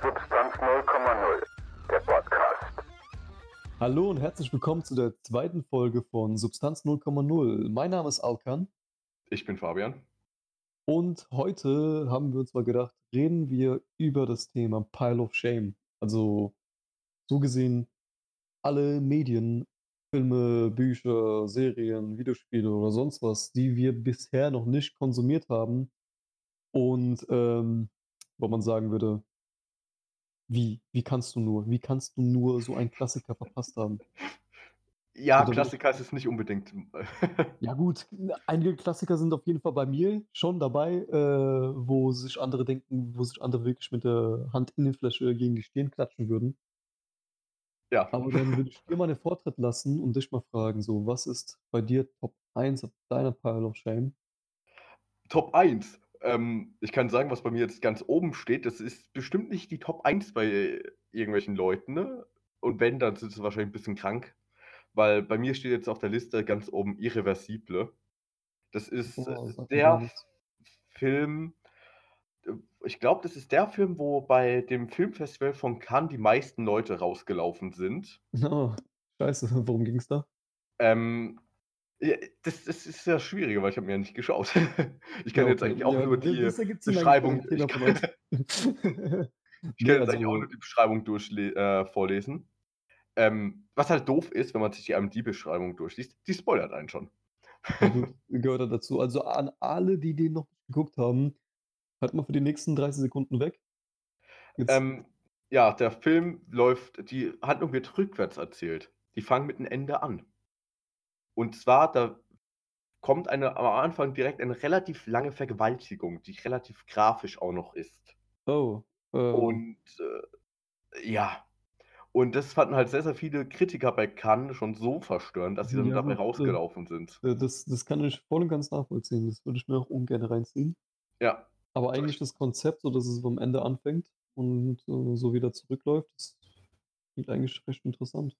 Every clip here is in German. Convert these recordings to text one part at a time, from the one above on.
Substanz 0,0, der Podcast. Hallo und herzlich willkommen zu der zweiten Folge von Substanz 0,0. Mein Name ist Alkan Ich bin Fabian. und heute haben wir uns mal gedacht, reden wir über das Thema Pile of Shame. Also so gesehen alle Medien, Filme, Bücher, Serien, Videospiele oder sonst was, die wir bisher noch nicht konsumiert haben und ähm, wo man sagen würde, wie, wie kannst du nur, wie kannst du nur so einen Klassiker verpasst haben? Ja, Oder Klassiker ist es nicht unbedingt. Ja gut, einige Klassiker sind auf jeden Fall bei mir schon dabei, äh, wo sich andere denken, wo sich andere wirklich mit der Hand in den Flasche gegen die Stirn klatschen würden. ja. Aber dann würde ich dir mal den Vortritt lassen und dich mal fragen, so, was ist bei dir Top 1 auf deiner Pile of Shame? Top 1. Ähm, ich kann sagen, was bei mir jetzt ganz oben steht. Das ist bestimmt nicht die Top 1 bei irgendwelchen Leuten. Ne? Und wenn, dann sind sie wahrscheinlich ein bisschen krank. Weil bei mir steht jetzt auf der Liste ganz oben Irreversible. Das ist mir gar der. Film. äh, Ich glaube, das ist der Film, wo bei dem Filmfestival von Cannes die meisten Leute rausgelaufen sind. Oh, scheiße, worum ging es da? Ähm, das, das ist ja schwieriger, weil ich habe mir ja nicht geschaut. Ich kann Ja, jetzt okay. eigentlich auch Ja, nur die Beschreibung. ich kann, ich Nee, kann jetzt eigentlich auch also- nur die Beschreibung durchle äh, vorlesen. Ähm, was halt doof ist, wenn man sich die IMDb-Beschreibung durchliest, die spoilert einen schon. Ja, gut, gehört er dazu. Also an alle, die den noch nicht geguckt haben, halt mal für die nächsten 30 Sekunden weg. Ähm, ja, der Film läuft, die Handlung wird rückwärts erzählt. Die fangen mit einem Ende an. Und zwar, da kommt eine, am Anfang direkt eine relativ lange Vergewaltigung, die relativ grafisch auch noch ist. oh, äh, Und äh, ja, und das fanden halt sehr, sehr viele Kritiker bei Cannes schon so verstörend, dass sie dann Ja, dabei äh, rausgelaufen sind. äh, das, das kann ich voll und ganz nachvollziehen. Das würde ich mir auch ungern reinziehen. Ja, Aber eigentlich das Konzept, so dass es am Ende anfängt und äh, so wieder zurückläuft, das klingt eigentlich recht interessant.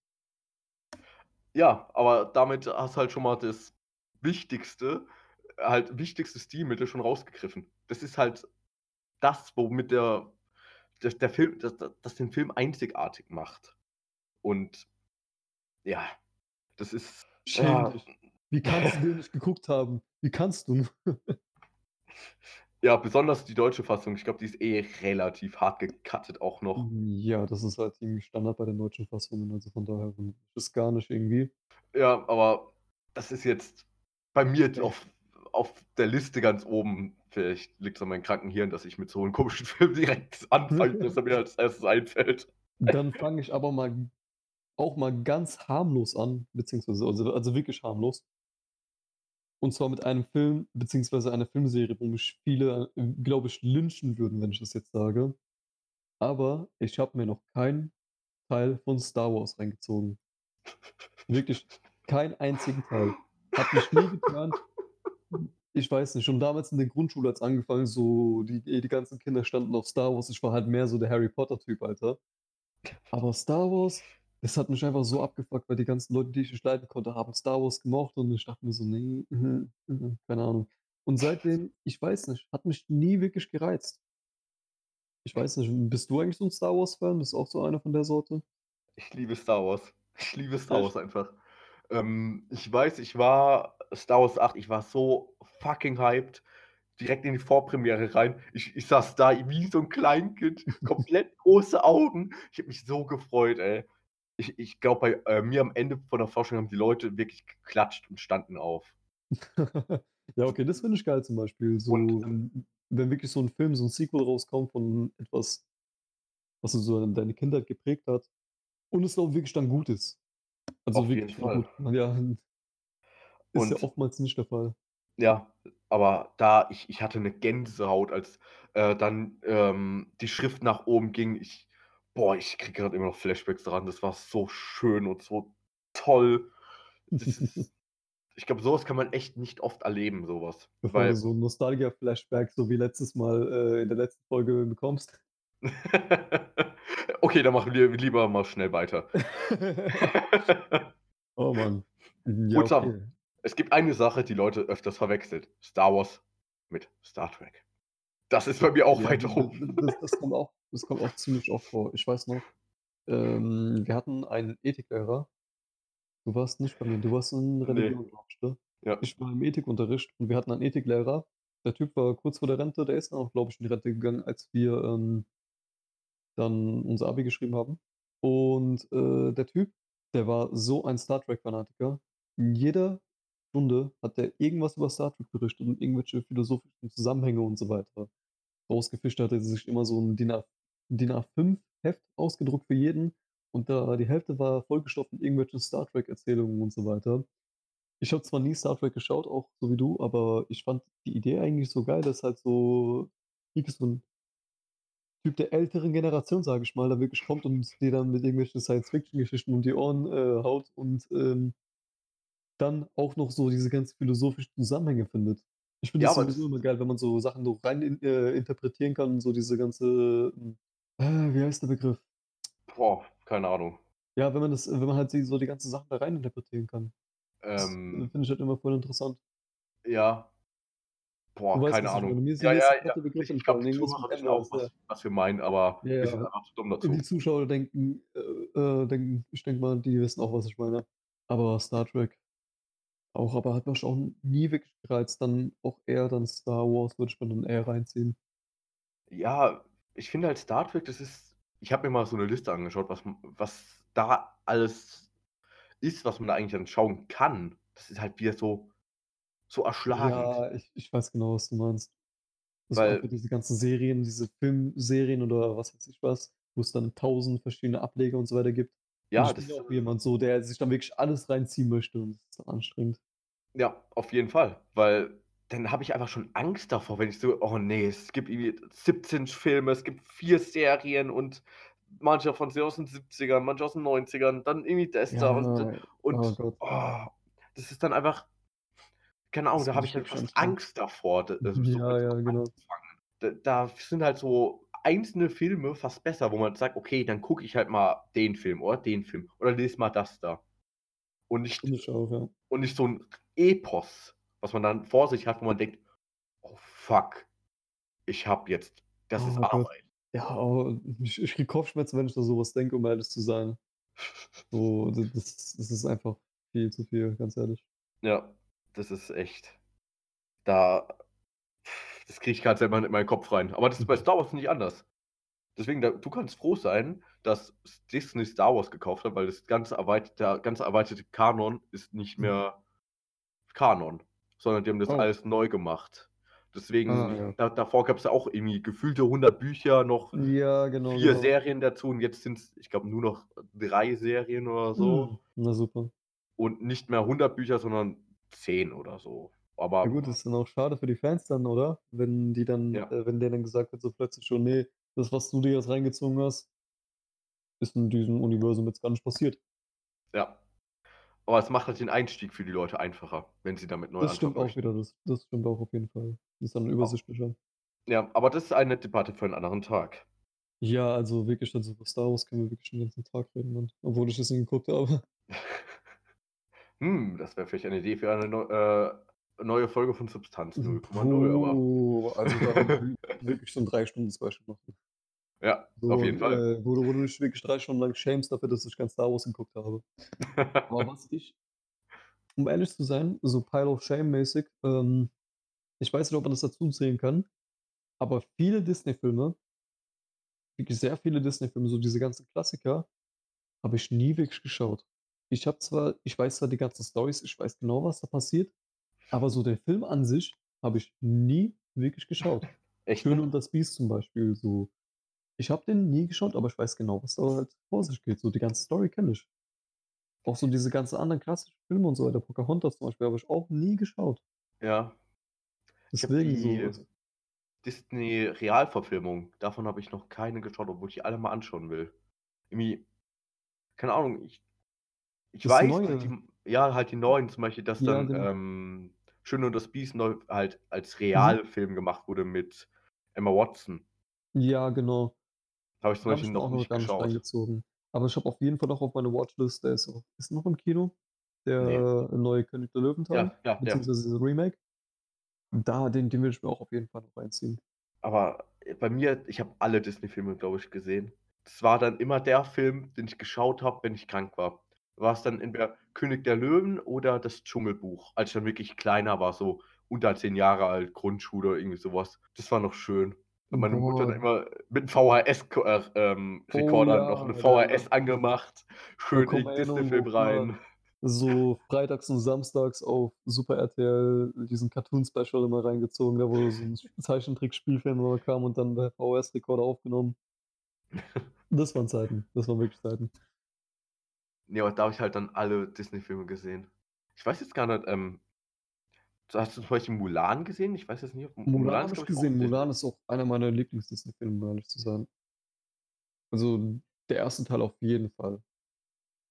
Ja, aber damit hast du halt schon mal das Wichtigste, halt wichtigste Stilmittel schon rausgegriffen. Das ist halt das, womit der, der, der Film, das, das den Film einzigartig macht. Und ja, das ist. Schäm Ja, dich. Wie kannst du den nicht geguckt haben? Wie kannst du? ja, besonders die deutsche Fassung, ich glaube, die ist eh relativ hart gecuttet auch noch. Ja, das ist halt irgendwie Standard bei den deutschen Fassungen. Also von daher wundert mich das gar nicht irgendwie. Ja, aber das ist jetzt bei mir auf, auf der Liste ganz oben. Vielleicht liegt es an meinem kranken Hirn, dass ich mit so einem komischen Film direkt anfange, dass er mir als erstes einfällt. Dann fange ich aber mal auch mal ganz harmlos an, beziehungsweise also, also wirklich harmlos. Und zwar mit einem Film, beziehungsweise einer Filmserie, wo mich viele, äh, glaube ich, lynchen würden, wenn ich das jetzt sage. Aber ich habe mir noch keinen Teil von Star Wars reingezogen. Wirklich keinen einzigen Teil. Hat mich nie getan. Ich weiß nicht, schon damals in der Grundschule hat es angefangen, so die, die ganzen Kinder standen auf Star Wars. Ich war halt mehr so der Harry Potter-Typ, Alter. Aber Star Wars, das hat mich einfach so abgefuckt, weil die ganzen Leute, die ich nicht leiden konnte, haben Star Wars gemocht und ich dachte mir so, nee, mhm, mhm, keine Ahnung. Und seitdem, ich weiß nicht, hat mich nie wirklich gereizt. Ich weiß nicht, bist du eigentlich so ein Star Wars-Fan? Bist du auch so einer von der Sorte? Ich liebe Star Wars. Ich liebe Star? Wars einfach. Ähm, ich weiß, ich war Star Wars 8, ich war so fucking hyped. Direkt in die Vorpremiere rein. Ich, ich saß da wie so ein Kleinkind, komplett große Augen. Ich habe mich so gefreut, ey. Ich, ich glaube, bei äh, mir am Ende von der Vorstellung haben die Leute wirklich geklatscht und standen auf. Ja, okay, das finde ich geil zum Beispiel. So, Und- wenn, wenn wirklich so ein Film, so ein Sequel rauskommt von etwas, was so deine Kindheit geprägt hat und es auch wirklich dann gut ist. Also Auf wirklich jeden Fall. gut. Ja, ist ja Und- oftmals nicht der Fall. Ja, aber da, ich, ich hatte eine Gänsehaut, als äh, dann ähm, die Schrift nach oben ging. Ich, boah, ich kriege gerade immer noch Flashbacks dran. Das war so schön und so toll. Ist, ich glaube, sowas kann man echt nicht oft erleben, sowas. Bevor Weil, du so ein Nostalgia-Flashback, so wie letztes Mal äh, in der letzten Folge bekommst. okay, dann machen wir lieber mal schnell weiter. oh Mann. Ja, Gut, okay. es gibt eine Sache, die Leute öfters verwechselt. Star Wars mit Star Trek. Das ist bei mir auch Ja, weit oben. das das kommt auch das kommt auch ziemlich oft vor. Ich weiß noch, ähm, wir hatten einen Ethiklehrer. Du warst nicht bei mir, du warst in. Religion, glaube ich, ne? Ja. Ich war im Ethikunterricht und wir hatten einen Ethiklehrer. Der Typ war kurz vor der Rente, der ist dann auch, glaube ich, in die Rente gegangen, als wir, ähm dann unser Abi geschrieben haben. Und, äh, der Typ, der war so ein Star Trek-Fanatiker. In jeder Stunde hat der irgendwas über Star Trek berichtet und irgendwelche philosophischen Zusammenhänge und so weiter rausgefischt. Da hat er sich immer so 'n DIN DIN A5 Heft ausgedruckt für jeden und da die Hälfte war vollgestopft mit irgendwelchen Star Trek-Erzählungen und so weiter. Ich habe zwar nie Star Trek geschaut, auch so wie du, aber ich fand die Idee eigentlich so geil, dass halt so wirklich so 'n Typ der älteren Generation, sage ich mal, da wirklich kommt und dir dann mit irgendwelchen Science-Fiction-Geschichten um die Ohren, äh, haut und, ähm dann auch noch so diese ganzen philosophischen Zusammenhänge findet. Ich finde Ja, das sowieso immer geil, wenn man so Sachen so rein in äh, interpretieren kann, so diese ganze, hm äh, wie heißt der Begriff? Boah, keine Ahnung. Ja, wenn man das wenn man halt die so die ganzen Sachen da rein interpretieren kann. Äh, Ähm finde ich halt immer voll interessant. Ja. Du Boah, weißt, keine meine. Ahnung. Mir ist Ja, ja, ja. Begriff Ich glaube, die Zuhörer wissen auch, was was wir meinen, aber Ja, wir sind ja. einfach zu dumm Die dazu. Zuschauer denken äh, äh, denken ich denke mal, die wissen auch, was ich meine. Aber Star Trek auch, aber hat mich auch nie wirklich gereizt, dann auch eher dann Star Wars würde ich mir dann eher reinziehen. Ja, ich finde halt Star Trek, das ist ich habe mir mal so 'ne Liste angeschaut, was was da alles ist, was man da eigentlich dann schauen kann. Das ist halt wieder so so erschlagend. Ja, ich ich weiß genau, was du meinst. Das einfach Weil diese ganzen Serien, diese Filmserien oder was weiß ich was, wo's dann 1.000 verschiedene Ableger und so weiter gibt. Ja, das, auch äh jemand so, der sich dann wirklich alles reinziehen möchte und das ist dann anstrengend. Ja, auf jeden Fall, weil dann habe ich einfach schon Angst davor, wenn ich so: „Oh ne, es gibt irgendwie 17 Filme, es gibt 4 Serien und manche sind aus den 70ern, manche aus den 90ern, dann irgendwie das da und Ja, oh und, Gott. oh, das ist dann einfach keine Ahnung, Das da habe ich dann fast anstrengend. Angst davor, d äh, so Ja, ja, genau. anzufangen. D da sind halt so einzelne Filme fast besser, wo man sagt: „Okay, dann gucke ich halt mal den Film oder den Film oder lese mal das da.“ Und nicht auch, ja. und nicht so 'n Epos, was man dann vor sich hat, wo man denkt: „Oh fuck, ich habe jetzt das ist Oh Gott. Arbeit.“ Ja, oh, ich ich kriege Kopfschmerzen, wenn ich da so was denke, um ehrlich zu sein. So, das das ist einfach viel zu viel, ganz ehrlich. Ja, das ist echt da das kriege ich grad selber nicht in meinen Kopf rein. Aber das ist bei Mhm. Star Wars nicht anders. Deswegen, da du kannst froh sein, dass Disney Star Wars gekauft hat, weil das ganze erweitert der ganze erweiterte Kanon ist nicht Mhm. mehr Kanon, sondern die haben das Oh. alles neu gemacht. Ah, Deswegen ja. da davor gab's ja auch irgendwie gefühlte 100 Bücher, noch Ja, genau, 4 genau. Serien dazu und jetzt sind's, ich glaube, nur noch 3 Serien oder so. Mhm. Na super. Und nicht mehr 100 Bücher, sondern 10 oder so. Ja Aber gut, ist dann auch schade für die Fans dann, oder? Wenn die dann Ja. äh, wenn der dann gesagt hat, so plötzlich schon: „Ne, das, was du dir jetzt reingezogen hast“ „ist in diesem Universum jetzt gar nicht passiert.“ Ja. Aber es macht halt den Einstieg für die Leute einfacher, wenn sie damit neu Das stimmt auch wieder, das das stimmt auch auf jeden Fall. Ist dann übersichtlicher. Ja, aber das ist eine Debatte für 'n anderen Tag. Ja, also wirklich, also über Star Wars können wir wirklich den ganzen Tag reden, Mann, obwohl ich das nie geguckt habe. Hm, das wäre vielleicht eine Idee für eine neu äh, neue Folge von Substanz Mhm, 0,0, aber puh, also da wir wirklich so 'n 3 Stunden Special machen. Ja, auf So, jeden Fall. äh, wo du wo du dich wirklich 3 Stunden lang schämst dafür, dass ich kein Star Wars geguckt habe. Aber was ich um ehrlich zu sein, so Pile of Shame mäßig, ähm, ich weiß nicht, ob man das dazu zählen kann, aber viele Disney-Filme wirklich sehr viele Disney-Filme, so diese ganzen Klassiker, habe ich nie wirklich geschaut. Ich habe zwar ich weiß zwar die ganzen Storys, ich weiß genau, was da passiert, aber so den Film an sich habe ich nie wirklich geschaut. Echt Schön und das Biest zum Beispiel so. Ich habe den nie geschaut, aber ich weiß genau, was da halt vor sich geht. So die ganze Story kenne ich. Auch so diese ganzen anderen klassischen Filme und so weiter, Pocahontas zum Beispiel, habe ich auch nie geschaut. Ja. Deswegen so, die also Disney-Realverfilmung, davon habe ich noch keine geschaut, obwohl ich die alle mal anschauen will. Irgendwie keine Ahnung, ich ich Das weiß, die Neue. m ja, halt die neuen, zum Beispiel, dass Ja, dann, genau. ähm, Schöne und das Biest neu halt als Mhm. Realfilm gemacht wurde mit Emma Watson. Ja, genau. Habe ich zum Beispiel noch noch nicht geschaut. reingezogen. Aber ich habe auf jeden Fall noch auf meiner Watchlist der ist auch ist noch im Kino, der neue König der Löwen-Teil, Ja, ja, der. beziehungsweise dieser Remake. Da den den will ich mir auch auf jeden Fall noch reinziehen. Aber, äh, bei mir ich habe alle Disney-Filme, glaube ich, gesehen. Das war dann immer der Film, den ich geschaut habe, wenn ich krank war. War's dann entweder König der Löwen oder das Dschungelbuch, als ich dann wirklich kleiner war, so unter 10 Jahre alt, Grundschule oder irgendwie so was. Das war noch schön. Hat meine Mutter dann Boah. immer mit 'm VHS ko äh, ähm, Oh noch 'ne ja, da da VHS angemacht, da schön Erinnerungen Disney-Film immer rein. so freitags und samstags auf Super RTL diesen Cartoon Special immer reingezogen, da wo so 'n Zeichentrickspielfilm immer kam und dann per VHS-Rekorder aufgenommen. Das waren Zeiten. Das waren wirklich Zeiten. Ja, aber da habe ich halt dann alle Disney-Filme gesehen. Ich weiß jetzt gar nicht, ähm hast du zum Beispiel Mulan gesehen? Ich weiß jetzt nicht, ob Mulan Mulan habe ich ich, gesehen. Mulan ist auch einer meiner Lieblings-Disney-Filme, um ehrlich zu sein. Also, der 1. Teil auf jeden Fall.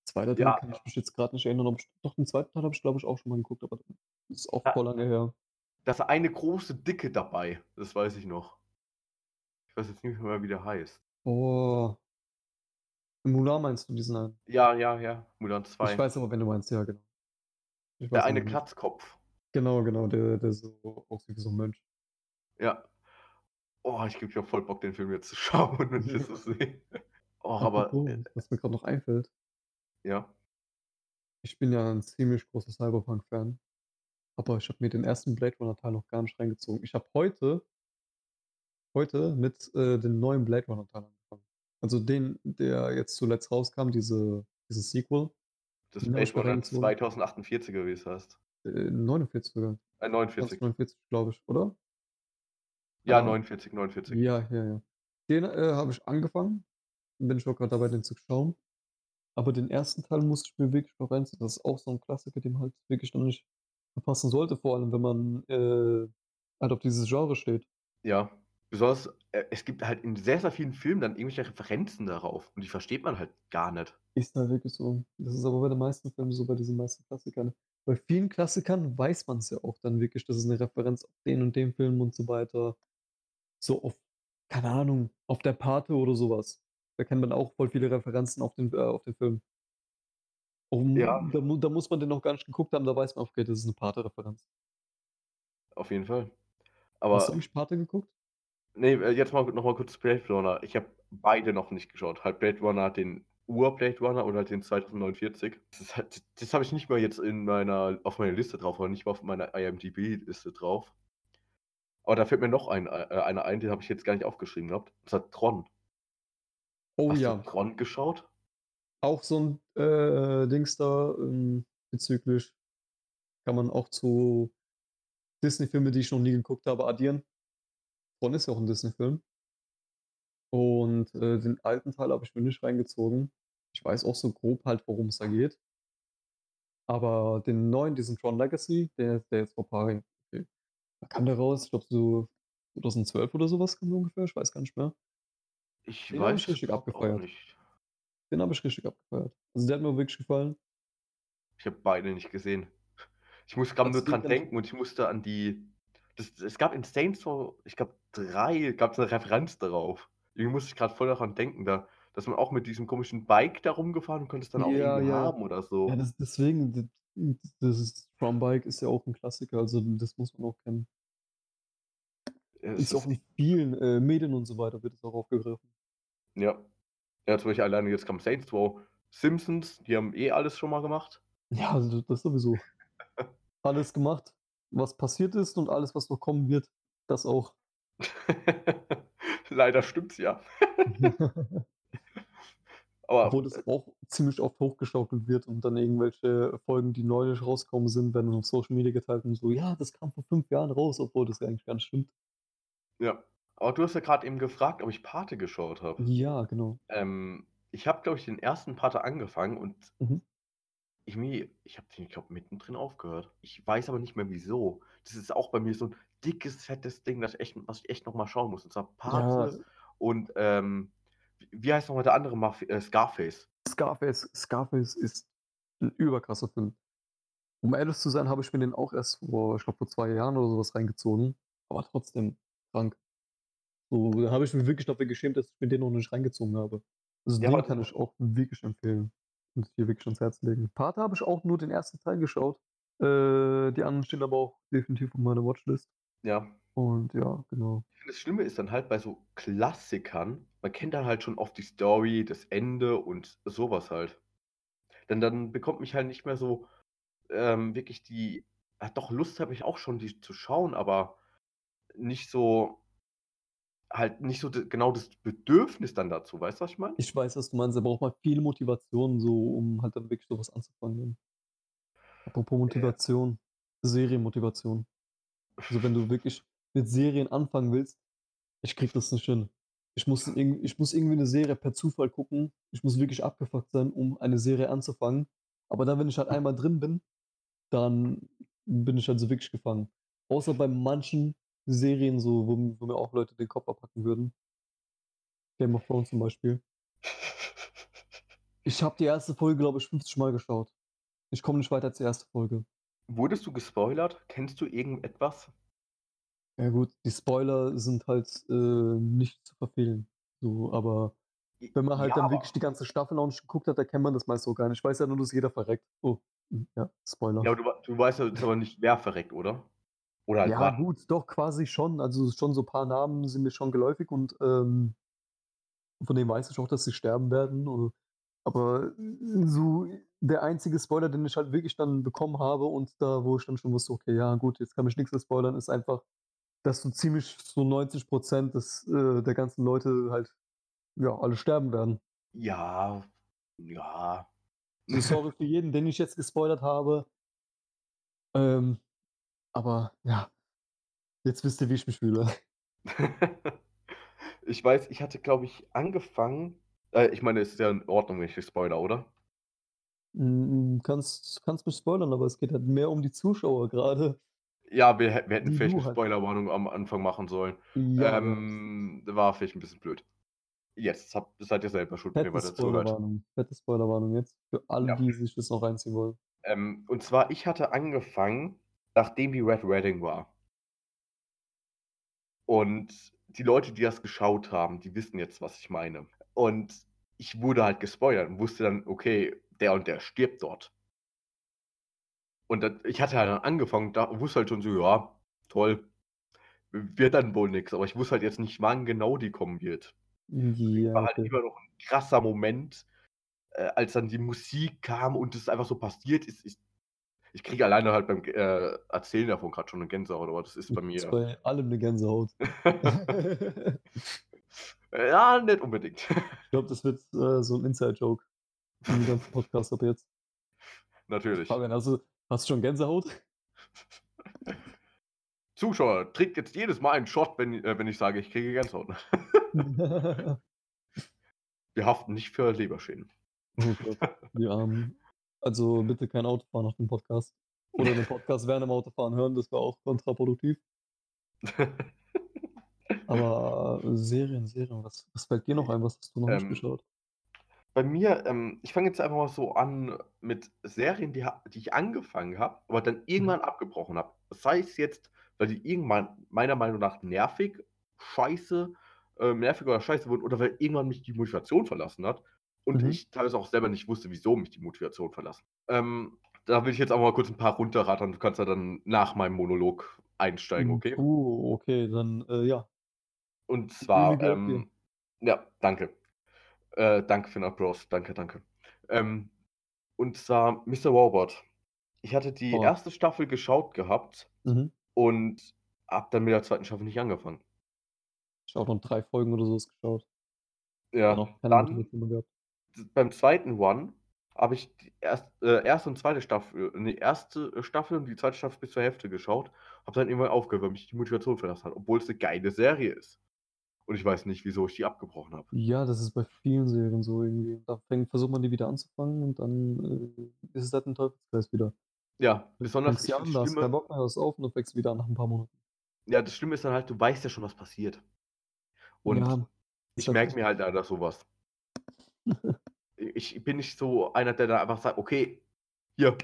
2. Teil Ja. kann ich mich jetzt grad nicht erinnern, ob ich doch, den 2. Teil habe ich, glaube ich, auch schon mal geguckt, aber das ist auch Da voll lange her. da ist eine große Dicke dabei, das weiß ich noch. Ich weiß jetzt nicht mehr, wie der heißt. Oh. Mulan meinst du diesen einen? Ja, ja, ja, Mulan Ich 2. weiß aber, wen du meinst, ja, genau. Ich Der eine. Glatzkopf. Genau, genau, der der so aussieht wie so 'n Mönch. Ja. Oh, ich kriege ja voll Bock, den Film jetzt zu schauen und das zu sehen. Och, aber, äh was mir grad noch einfällt Ja. ich bin ja 'n ziemlich großer Cyberpunk-Fan, aber ich habe mir den 1. Blade Runner-Teil noch gar nicht reingezogen. Ich habe heute heute mit, äh, dem neuen Blade Runner-Teil angefangen. Also den, der jetzt zuletzt rauskam, diese dieses Sequel. Das Blade Runner reingezogen. 2048 oder wie es heißt. Äh, 49 sogar. Äh, 49. 2049, glaube ich, oder? Ja, Keine Ahnung. 49, 49. Ja, ja, ja. Den, äh, habe ich angefangen. Bin ich auch grad dabei, den zu schauen. Aber den 1. Teil musste ich mir wirklich noch reinziehen. Das ist auch so 'n Klassiker, den man halt wirklich noch nicht verpassen sollte, vor allem, wenn man, äh, halt auf dieses Genre steht. Ja, besonders, äh, es gibt halt in sehr, sehr vielen Filmen dann irgendwelche Referenzen darauf und die versteht man halt gar nicht. Ist halt wirklich so. Das ist aber bei den meisten Filmen so, bei diesen meisten Klassikern. Bei vielen Klassikern weiß man's ja auch dann wirklich, das ist 'ne Referenz auf den und den Film und so weiter. So auf keine Ahnung, auf der Pate oder so was. Da kennt man auch voll viele Referenzen auf den äh, auf den Film. Ja. Um da mu da muss man den noch gar nicht geguckt haben, da weiß man: „Okay, das ist 'ne Pate-Referenz.“ Auf jeden Fall. Hast du Aber eigentlich Pate geguckt? Ne, äh, jetzt mal noch mal kurz Blade Runner. Ich habe beide noch nicht geschaut. Halt Blade Runner, den Ur-Blade Runner oder halt den 2049. Das halt das habe ich nicht mal jetzt in meiner auf meiner Liste drauf oder nicht mal auf meiner IMDb-Liste drauf. Aber da fällt mir noch ein äh, einer ein, den habe ich jetzt gar nicht aufgeschrieben gehabt. Und zwar Tron. Oh Hast du ja. Tron geschaut? Auch so 'n, äh, Dings da, ähm, bezüglich kann man auch zu Disney-Filme, die ich noch nie geguckt habe, addieren. Tron ist ja auch 'n Disney-Film. Und, äh, den alten Teil habe ich mir nicht reingezogen. Ich weiß auch so grob halt, worum's da geht. Aber den neuen, diesen Tron Legacy, der der jetzt vor paar okay, wann kam der raus? Ich glaube so 2012 oder so was kam der ungefähr, ich weiß gar nicht mehr. Ich Den habe ich weiß es richtig abgefeiert. nicht. Den habe ich richtig abgefeiert. Also, der hat mir wirklich gefallen. Ich habe beide nicht gesehen. Ich muss grad nur dran ich denken und ich musste an die das es gab in Saints Row, ich glaube 3 gab's 'ne Referenz darauf. Irgendwie musste ich grad voll daran denken, da dass man auch mit diesem komischen Bike da rumgefahren und konntest dann auch Ja, irgendwie ja. haben oder Ja, so. das deswegen, das ist Tron Bike ist ja auch 'n Klassiker, also das muss man auch kennen. Ja, es Ist auch in vielen, äh, Medien und so weiter wird es auch aufgegriffen. Ja. Ja, zum Beispiel alleine jetzt kam Saints Row, Simpsons, die haben eh alles schon mal gemacht. Ja, also das sowieso. Alles gemacht, was passiert ist und alles, was noch kommen wird, das auch. Leider stimmt's ja. Aber, Obwohl das äh auch ziemlich oft hochgeschaukelt wird und dann irgendwelche Folgen, die neulich rausgekommen sind, werden auf Social Media geteilt und so: „Ja, das kam vor 5 Jahren raus“, obwohl das ja eigentlich gar nicht stimmt. Ja. Aber du hast ja grad eben gefragt, ob ich Pate geschaut habe. Ja, genau. Ähm, ich habe, glaube ich, den 1. Pate angefangen und Mhm. Irgendwie ich habe den, ich glaube, mittendrin aufgehört. Ich weiß aber nicht mehr wieso. Das ist auch bei mir so 'n dickes, fettes Ding, das ich echt was ich echt noch mal schauen muss. Und zwar Ja. Pate und, ähm, wie heißt noch mal der andere Maf äh, Scarface. Scarface Scarface ist 'n überkrasser Film. Um ehrlich zu sein, habe ich mir den auch erst vor ich glaube, vor 2 Jahren oder so was reingezogen, aber trotzdem krank. So, da habe ich mich wirklich dafür geschämt, dass ich mir den noch nicht reingezogen habe. Also, Ja, den kann ich auch wirklich empfehlen und dir wirklich ans Herz legen. Pate habe ich auch nur den 1. Teil geschaut. Äh, die anderen stehen aber auch definitiv auf meiner Watchlist. Ja. Und ja, genau. Ich finde, das Schlimme ist dann halt bei so Klassikern, man kennt dann halt schon oft die Story, das Ende und sowas halt. Denn dann bekommt mich halt nicht mehr so ähm, wirklich die. Ja, doch, Lust habe ich auch schon, die zu schauen, aber nicht so. Halt nicht so genau das Bedürfnis dann dazu, weißt du, was ich meine? Ich weiß, was du meinst, da braucht man viel Motivation, so, um halt dann wirklich sowas anzufangen. Apropos Motivation, Serienmotivation. Also wenn du wirklich mit Serien anfangen willst, ich krieg das nicht hin. Ich muss, ich muss irgendwie eine Serie per Zufall gucken. Ich muss wirklich abgefuckt sein, um eine Serie anzufangen. Aber dann, wenn ich halt einmal drin bin, dann bin ich halt so wirklich gefangen. Außer bei manchen Serien, so, wo, wo mir auch Leute den Kopf abpacken würden. Game of Thrones zum Beispiel. Ich habe die erste Folge, glaube ich, 50 Mal geschaut. Ich komme nicht weiter als die erste Folge. Wurdest du gespoilert? Kennst du irgendetwas? Ja gut, die Spoiler sind halt äh, nicht zu verfehlen. So, aber wenn man halt Ja, dann wirklich die ganze Staffel noch nicht geguckt hat, erkennt man das meist so gar nicht. Ich weiß ja nur, dass jeder verreckt. Oh, hm, ja, Spoiler. Ja, aber du, du weißt ja jetzt aber nicht, wer verreckt, oder? Oder halt Ja, gut, doch, quasi schon. Also schon so ein paar Namen sind mir schon geläufig und ähm, von denen weiß ich auch, dass sie sterben werden. Oder, aber äh, so der einzige Spoiler, den ich halt wirklich dann bekommen habe und da, wo ich dann schon wusste, okay, ja gut, jetzt kann mich nichts mehr spoilern, ist einfach, dass so ziemlich so 90 Prozent des, äh, der ganzen Leute halt, ja, alle sterben werden. Ja, ja. So, sorry für jeden, den ich jetzt gespoilert habe. Ähm, aber ja, jetzt wisst ihr, wie ich mich fühle. ich weiß, ich hatte, glaube ich, angefangen. Äh, ich meine, es ist ja in Ordnung, wenn ich spoiler, oder? Kannst, kannst mich spoilern, aber es geht halt mehr um die Zuschauer gerade. Ja, wir, wir hätten vielleicht eine halt. Spoilerwarnung am Anfang machen sollen. Ja, ähm, war vielleicht ein bisschen blöd. Jetzt habt, seid ihr selber schuld, wenn ihr weiter zuhört. Spoilerwarnung. Fette Spoilerwarnung jetzt. Für alle, Ja. die sich das noch reinziehen wollen. Ähm, und zwar, ich hatte angefangen, nachdem die Red Wedding war. Und die Leute, die das geschaut haben, die wissen jetzt, was ich meine. Und ich wurde halt gespoilert und wusste dann, okay, der und der stirbt dort. Und dann, ich hatte halt dann angefangen, da wusste halt schon so, ja, toll, wird dann wohl nichts. Aber ich wusste halt jetzt nicht, wann genau die kommen wird. Ja, war halt okay. immer noch ein krasser Moment, äh, als dann die Musik kam und es einfach so passiert ist. Ich, ich kriege alleine halt beim äh, Erzählen davon gerade schon eine Gänsehaut, aber das ist bei Ist mir. bei allem eine Gänsehaut. ja, nicht unbedingt. Ich glaube, das wird äh, so ein Inside-Joke. Im ganzen Podcast ab jetzt. Natürlich. Fabian, hast du, hast du schon Gänsehaut? Zuschauer, trinkt jetzt jedes Mal einen Shot, wenn, äh, wenn ich sage, ich kriege Gänsehaut. Wir haften nicht für Leberschäden. Oh Gott, die Armen. Also bitte kein Auto fahren auf dem Podcast. Oder den Podcast während dem Autofahren hören, das wäre auch kontraproduktiv. Aber Serien, Serien, was, was fällt dir noch ein? Was hast du noch nicht Ähm, geschaut? Bei mir, ähm, ich fange jetzt einfach mal so an mit Serien, die, die ich angefangen habe, aber dann irgendwann abgebrochen habe. Sei es jetzt, weil die irgendwann meiner Meinung nach nervig, scheiße, äh, nervig oder scheiße wurden oder weil irgendwann mich die Motivation verlassen hat und Mhm. ich teilweise auch selber nicht wusste, wieso mich die Motivation verlassen. Ähm, da will ich jetzt auch mal kurz ein paar runterrattern. Du kannst ja dann nach meinem Monolog einsteigen, okay? Uh, okay, dann äh, ja. Und zwar, ähm, ja, danke. Äh, danke für den Applaus. Danke, danke. Ähm, und zwar Mr. Robot. Ich hatte die Oh. erste Staffel geschaut gehabt Mhm. und hab dann mit der zweiten Staffel nicht angefangen. Ich habe auch noch drei Folgen oder so geschaut. Ja, noch keine dann. Beim zweiten One habe ich die erst, äh, erste und zweite Staffel, äh, nee, erste Staffel und die zweite Staffel bis zur Hälfte geschaut, habe dann irgendwann aufgehört, weil mich die Motivation verlassen hat, obwohl es eine geile Serie ist. Und ich weiß nicht, wieso ich die abgebrochen habe. Ja, das ist bei vielen Serien so irgendwie. Da fängt, versucht man die wieder anzufangen und dann äh, ist es halt ein Teufelskreis wieder. Ja, Du besonders fängst ich sie an, find da das hast keinen Schlimme, Bock mehr, hörst auf und fängst du wieder an nach ein paar Monaten. ja, das Schlimme ist dann halt, du weißt ja schon, was passiert. Und ja, ich halt merke mir halt leider sowas. Ich bin nicht so einer, der da einfach sagt, okay, hier,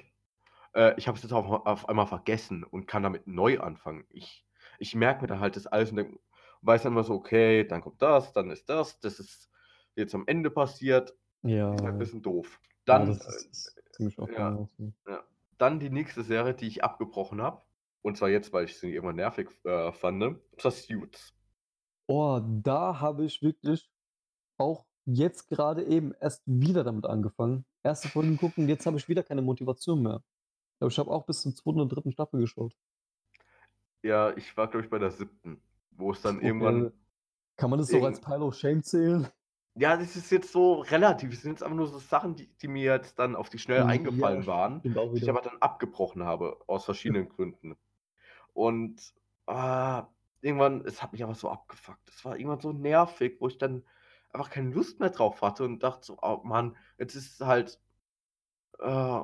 äh, ich habe es jetzt auf, auf einmal vergessen und kann damit neu anfangen. Ich, ich merke mir dann halt das alles und denk, weiß dann immer so, okay, dann kommt das, dann ist das, das ist jetzt am Ende passiert. Ja, Ist halt ein ja, bisschen doof. ja, Dann, das ist, oft ja. äh, dann die nächste Serie, die ich abgebrochen habe, Und zwar jetzt, weil ich sie irgendwann nervig äh, fand. ne? Das Suits. Oh, da habe ich wirklich auch jetzt gerade eben erst wieder damit angefangen. Erste Folgen gucken, jetzt habe ich wieder keine Motivation mehr. Aber ich habe auch bis zur zweiten oder dritten Staffel geschaut. Ja, ich war, glaube ich, bei der siebten, wo es dann Okay. irgendwann. Kann man das doch als Pile of Shame zählen? Ja, das ist jetzt so relativ. Es sind jetzt einfach nur so Sachen, die, die mir jetzt dann auf die Schnelle Ja, eingefallen waren. Stimmt auch die ich aber dann abgebrochen habe, aus verschiedenen Gründen. Und ah, irgendwann, es hat mich aber so abgefuckt. Es war irgendwann so nervig, wo ich dann einfach keine Lust mehr drauf hatte und dachte so, oh Mann, jetzt ist halt äh,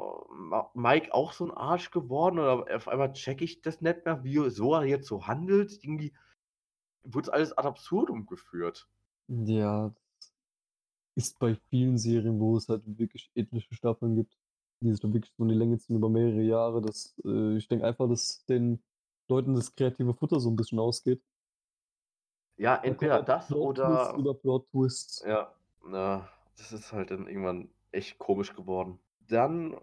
Mike auch so ein Arsch geworden oder auf einmal checke ich das nicht mehr, wie so er jetzt so handelt. Irgendwie wurde es alles ad absurdum geführt. Ja, ist bei vielen Serien, wo es halt wirklich etliche Staffeln gibt, die sich dann wirklich so in die Länge ziehen über mehrere Jahre. Dass, äh, ich denke einfach, dass den Leuten das kreative Futter so ein bisschen ausgeht. Ja, entweder das Plot-Twists oder. über Plot-Twists. Ja, na, das ist halt dann irgendwann echt komisch geworden. Dann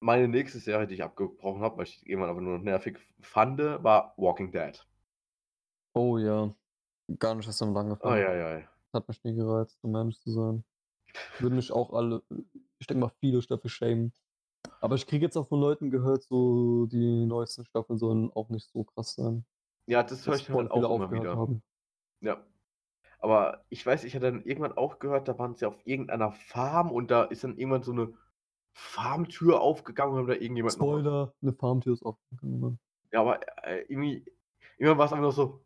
meine nächste Serie, die ich abgebrochen habe, weil ich die irgendwann aber nur noch nervig fand, war Walking Dead. Oh ja, gar nicht erst damit angefangen. Eieiei. Hat mich nie gereizt, um ehrlich zu sein. Würde mich auch alle, ich denke mal, viele Staffeln schämen. Aber ich kriege jetzt auch von Leuten gehört, so die neuesten Staffeln sollen auch nicht so krass sein. Ja, das höre Dass ich halt auch immer wieder. haben. Ja. Aber ich weiß, ich hatte dann irgendwann auch gehört, da waren sie auf irgendeiner Farm und da ist dann irgendwann so eine Farmtür aufgegangen und da irgendjemand noch. Spoiler, eine Farmtür ist aufgegangen. Mann. Ja, aber äh, irgendwie, irgendwann war es einfach nur so,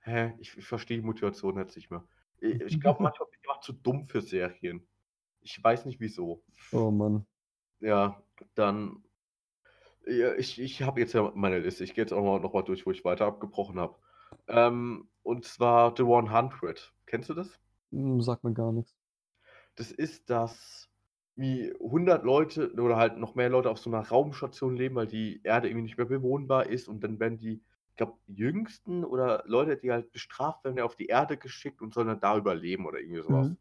hä, ich, ich verstehe die Motivation jetzt nicht mehr. Ich, ich glaube, manchmal bin ich einfach zu dumm für Serien. Ich weiß nicht wieso. Oh Mann. Ja, dann. Ja, ich ich habe jetzt ja meine Liste. Ich gehe jetzt auch mal noch mal durch, wo ich weiter abgebrochen habe. Ähm, und zwar The 100. Kennst du das? Hm, Sagt mir gar nichts. Das ist das, wie 100 Leute oder halt noch mehr Leute auf so einer Raumstation leben, weil die Erde irgendwie nicht mehr bewohnbar ist und dann werden die, ich glaube, Jüngsten oder Leute, die halt bestraft werden, auf die Erde geschickt und sollen dann da überleben oder irgendwie sowas. Mhm.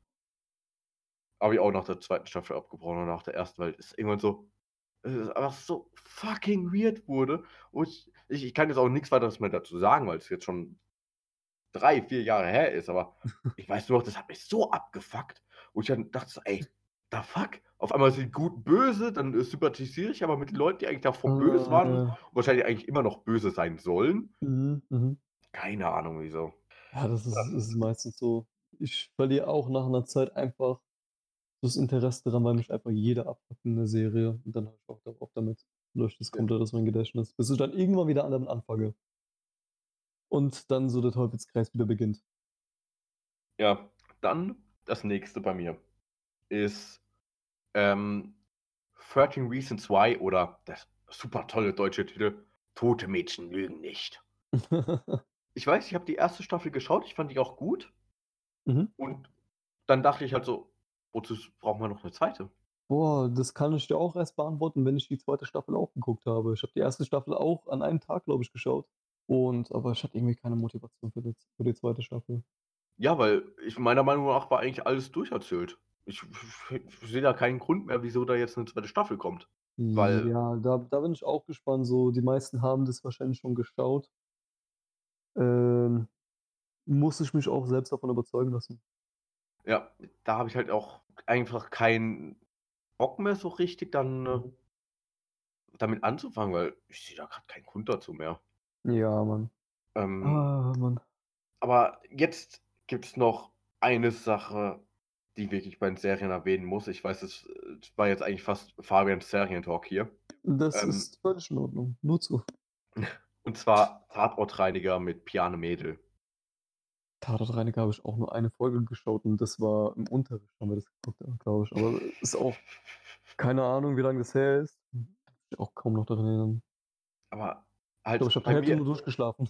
Habe ich auch nach der zweiten Staffel abgebrochen und nach der ersten, weil es irgendwann so, es ist einfach so fucking weird wurde. Und ich, ich kann jetzt auch nichts weiteres mehr dazu sagen, weil es jetzt schon drei, vier Jahre her ist, aber ich weiß nur noch, das hat mich so abgefuckt. Und ich dann dachte so, ey, da fuck. Auf einmal sind gut böse, dann äh, sympathisiere ich aber mit Leuten, die eigentlich davor böse waren und Äh, wahrscheinlich eigentlich immer noch böse sein sollen. mhm, mhm. Keine Ahnung wieso. Ja, das ist, ist meistens so. Ich verliere auch nach einer Zeit einfach das Interesse daran, weil mich einfach jeder abfuckt in der Serie. Und dann höre ich auch darauf damit. Löscht das Ja. komplett aus meinem Gedächtnis. Bis ich dann irgendwann wieder damit anfange. Und dann so der Teufelskreis wieder beginnt. Ja, dann das nächste bei mir ist ähm, 13 Reasons Why oder das super tolle deutsche Titel Tote Mädchen lügen nicht. Ich weiß, ich habe die erste Staffel geschaut, ich fand die auch gut. mhm. Und dann dachte ich halt so, wozu brauchen wir noch eine zweite? Boah, das kann ich dir auch erst beantworten, wenn ich die zweite Staffel auch geguckt habe. Ich habe die erste Staffel auch an einem Tag, glaube ich, geschaut. Und aber ich hatte irgendwie keine Motivation für die, für die zweite Staffel. Ja, weil ich meiner Meinung nach war eigentlich alles durcherzählt. Ich, ich sehe da keinen Grund mehr, wieso da jetzt eine zweite Staffel kommt. Weil- Ja, da, da bin ich auch gespannt. So, die meisten haben das wahrscheinlich schon geschaut. Ähm, muss ich mich auch selbst davon überzeugen lassen. Ja, da habe ich halt auch einfach keinen Bock mehr so richtig dann äh, damit anzufangen, weil ich sehe da gerade keinen Grund dazu mehr. Ja, Mann. Ähm, Ah, Mann. Aber jetzt gibt es noch eine Sache, die wirklich bei den Serien erwähnen muss. Ich weiß, es war jetzt eigentlich fast Fabians Serientalk hier. Das Ähm, ist völlig in Ordnung. Nur zu. Und zwar Tatortreiniger mit Piane Mädel. Tatortreiniger habe ich auch nur eine Folge geschaut und das war im Unterricht, haben wir das geguckt, glaube ich. Aber ist auch keine Ahnung, wie lange das her ist. Kann mich auch kaum noch daran erinnern. Aber Ich halt glaube, ich habe nur durchgeschlafen.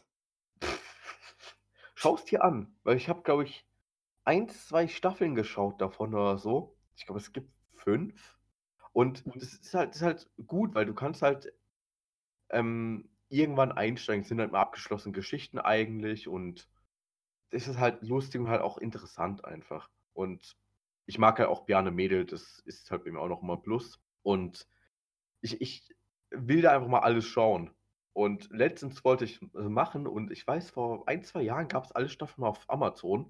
schaust dir an, weil ich habe, glaube ich, eins, zwei Staffeln geschaut davon oder so. Ich glaube, es gibt fünf. Und das ist halt, das ist halt gut, weil du kannst halt ähm, irgendwann einsteigen. Es sind halt mal abgeschlossene Geschichten eigentlich und das ist halt lustig und halt auch interessant einfach. Und ich mag halt auch Bjarne Mädel, das ist halt mir auch noch ein Plus. Und ich, ich will da einfach mal alles schauen. Und letztens wollte ich äh, machen und ich weiß, vor ein, zwei Jahren gab es alle Staffeln mal auf Amazon.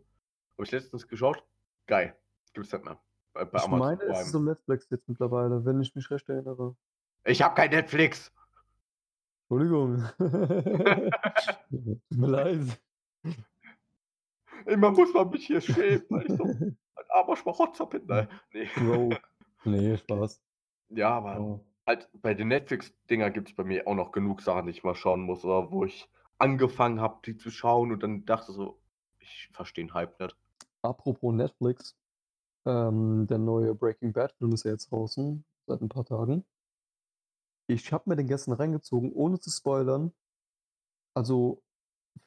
Habe ich letztens geschaut. Geil. Gibt es nicht mehr. Bei, bei Ich Amazon meine, es ist auf Netflix jetzt mittlerweile, wenn ich mich recht erinnere. Ich habe kein Netflix. Entschuldigung. Tut mir leid. Immer muss man mich hier schämen, weil ich so ein armer Schmarotzer bin. Nee. Bro. Nee, Spaß. Ja, aber Oh. Halt bei den Netflix-Dinger gibt es bei mir auch noch genug Sachen, die ich mal schauen muss, oder wo ich angefangen habe, die zu schauen und dann dachte so, ich verstehe den Hype nicht. Apropos Netflix, ähm, der neue Breaking Bad-Film ist ja jetzt draußen, seit ein paar Tagen. Ich habe mir den gestern reingezogen, ohne zu spoilern. Also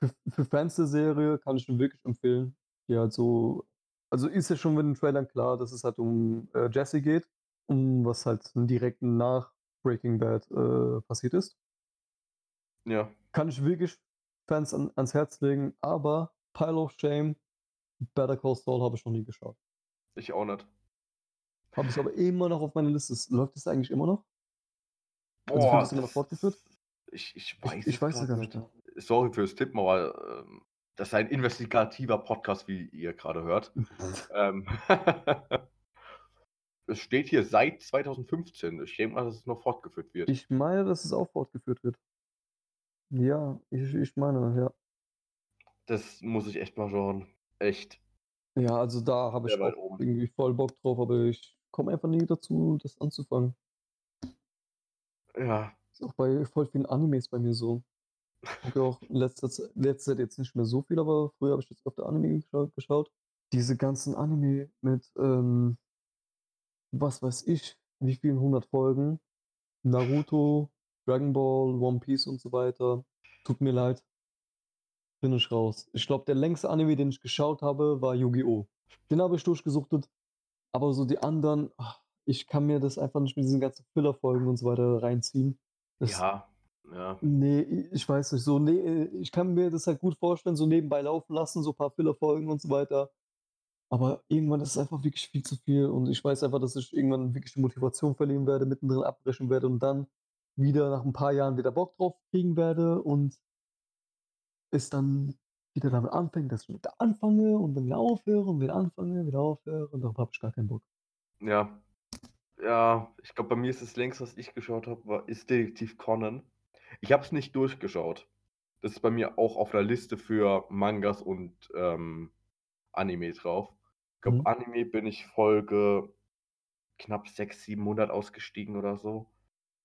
für, für Fans der Serie kann ich ihn wirklich empfehlen. Die halt so, also ist ja schon mit den Trailern klar, dass es halt um äh, Jesse geht, um was halt direkt nach Breaking Bad äh, passiert ist. Ja, Kann ich wirklich Fans an, ans Herz legen, aber Pile of Shame, Better Call Saul habe ich noch nie geschaut. ich auch nicht. Habe ich aber immer noch auf meiner Liste. Läuft das eigentlich immer noch? Also wird das immer fortgeführt? Ich, ich weiß Ich, ich es weiß gar nicht. Sorry fürs Tippen, aber ähm, das ist ein investigativer Podcast, wie ihr gerade hört. ähm, es steht hier seit 2015. Ich denke mal, dass es noch fortgeführt wird. Ich meine, dass es auch fortgeführt wird. Ja, ich, ich meine, ja. das muss ich echt mal schauen. Echt. Ja, also da habe ich auch oben. irgendwie voll Bock drauf, aber ich komme einfach nie dazu, das anzufangen. Ja, Ist auch bei voll vielen Animes bei mir so. Ich habe ja auch in letzter Zeit, letzter Zeit jetzt nicht mehr so viel, aber früher habe ich jetzt öfter Anime geschaut, geschaut. Diese ganzen Anime mit, ähm, was weiß ich, wie vielen hundert Folgen. Naruto, Dragon Ball, One Piece und so weiter. Tut mir leid. Bin ich raus. Ich glaube, der längste Anime, den ich geschaut habe, war Yu-Gi-Oh! Den habe ich durchgesuchtet. Aber so die anderen, ach, ich kann mir das einfach nicht mit diesen ganzen Filler-Folgen und so weiter reinziehen. Das, ja, ja. Nee, ich weiß nicht, so, nee, ich kann mir das halt gut vorstellen, so nebenbei laufen lassen, so ein paar Filler-Folgen und so weiter. Aber irgendwann ist es einfach wirklich viel zu viel und ich weiß einfach, dass ich irgendwann wirklich die Motivation verlieren werde, mittendrin abbrechen werde und dann wieder nach ein paar Jahren wieder Bock drauf kriegen werde und es dann wieder damit anfängt, dass ich wieder anfange und dann wieder aufhöre und wieder anfange, wieder aufhöre und darauf habe ich gar keinen Bock. Ja. Ja, ich glaube, bei mir ist das längst, was ich geschaut habe, war ist Detektiv Conan. Ich habe es nicht durchgeschaut. Das ist bei mir auch auf der Liste für Mangas und ähm, Anime drauf. Ich glaube, Mhm. Anime bin ich Folge knapp 600, 700 ausgestiegen oder so.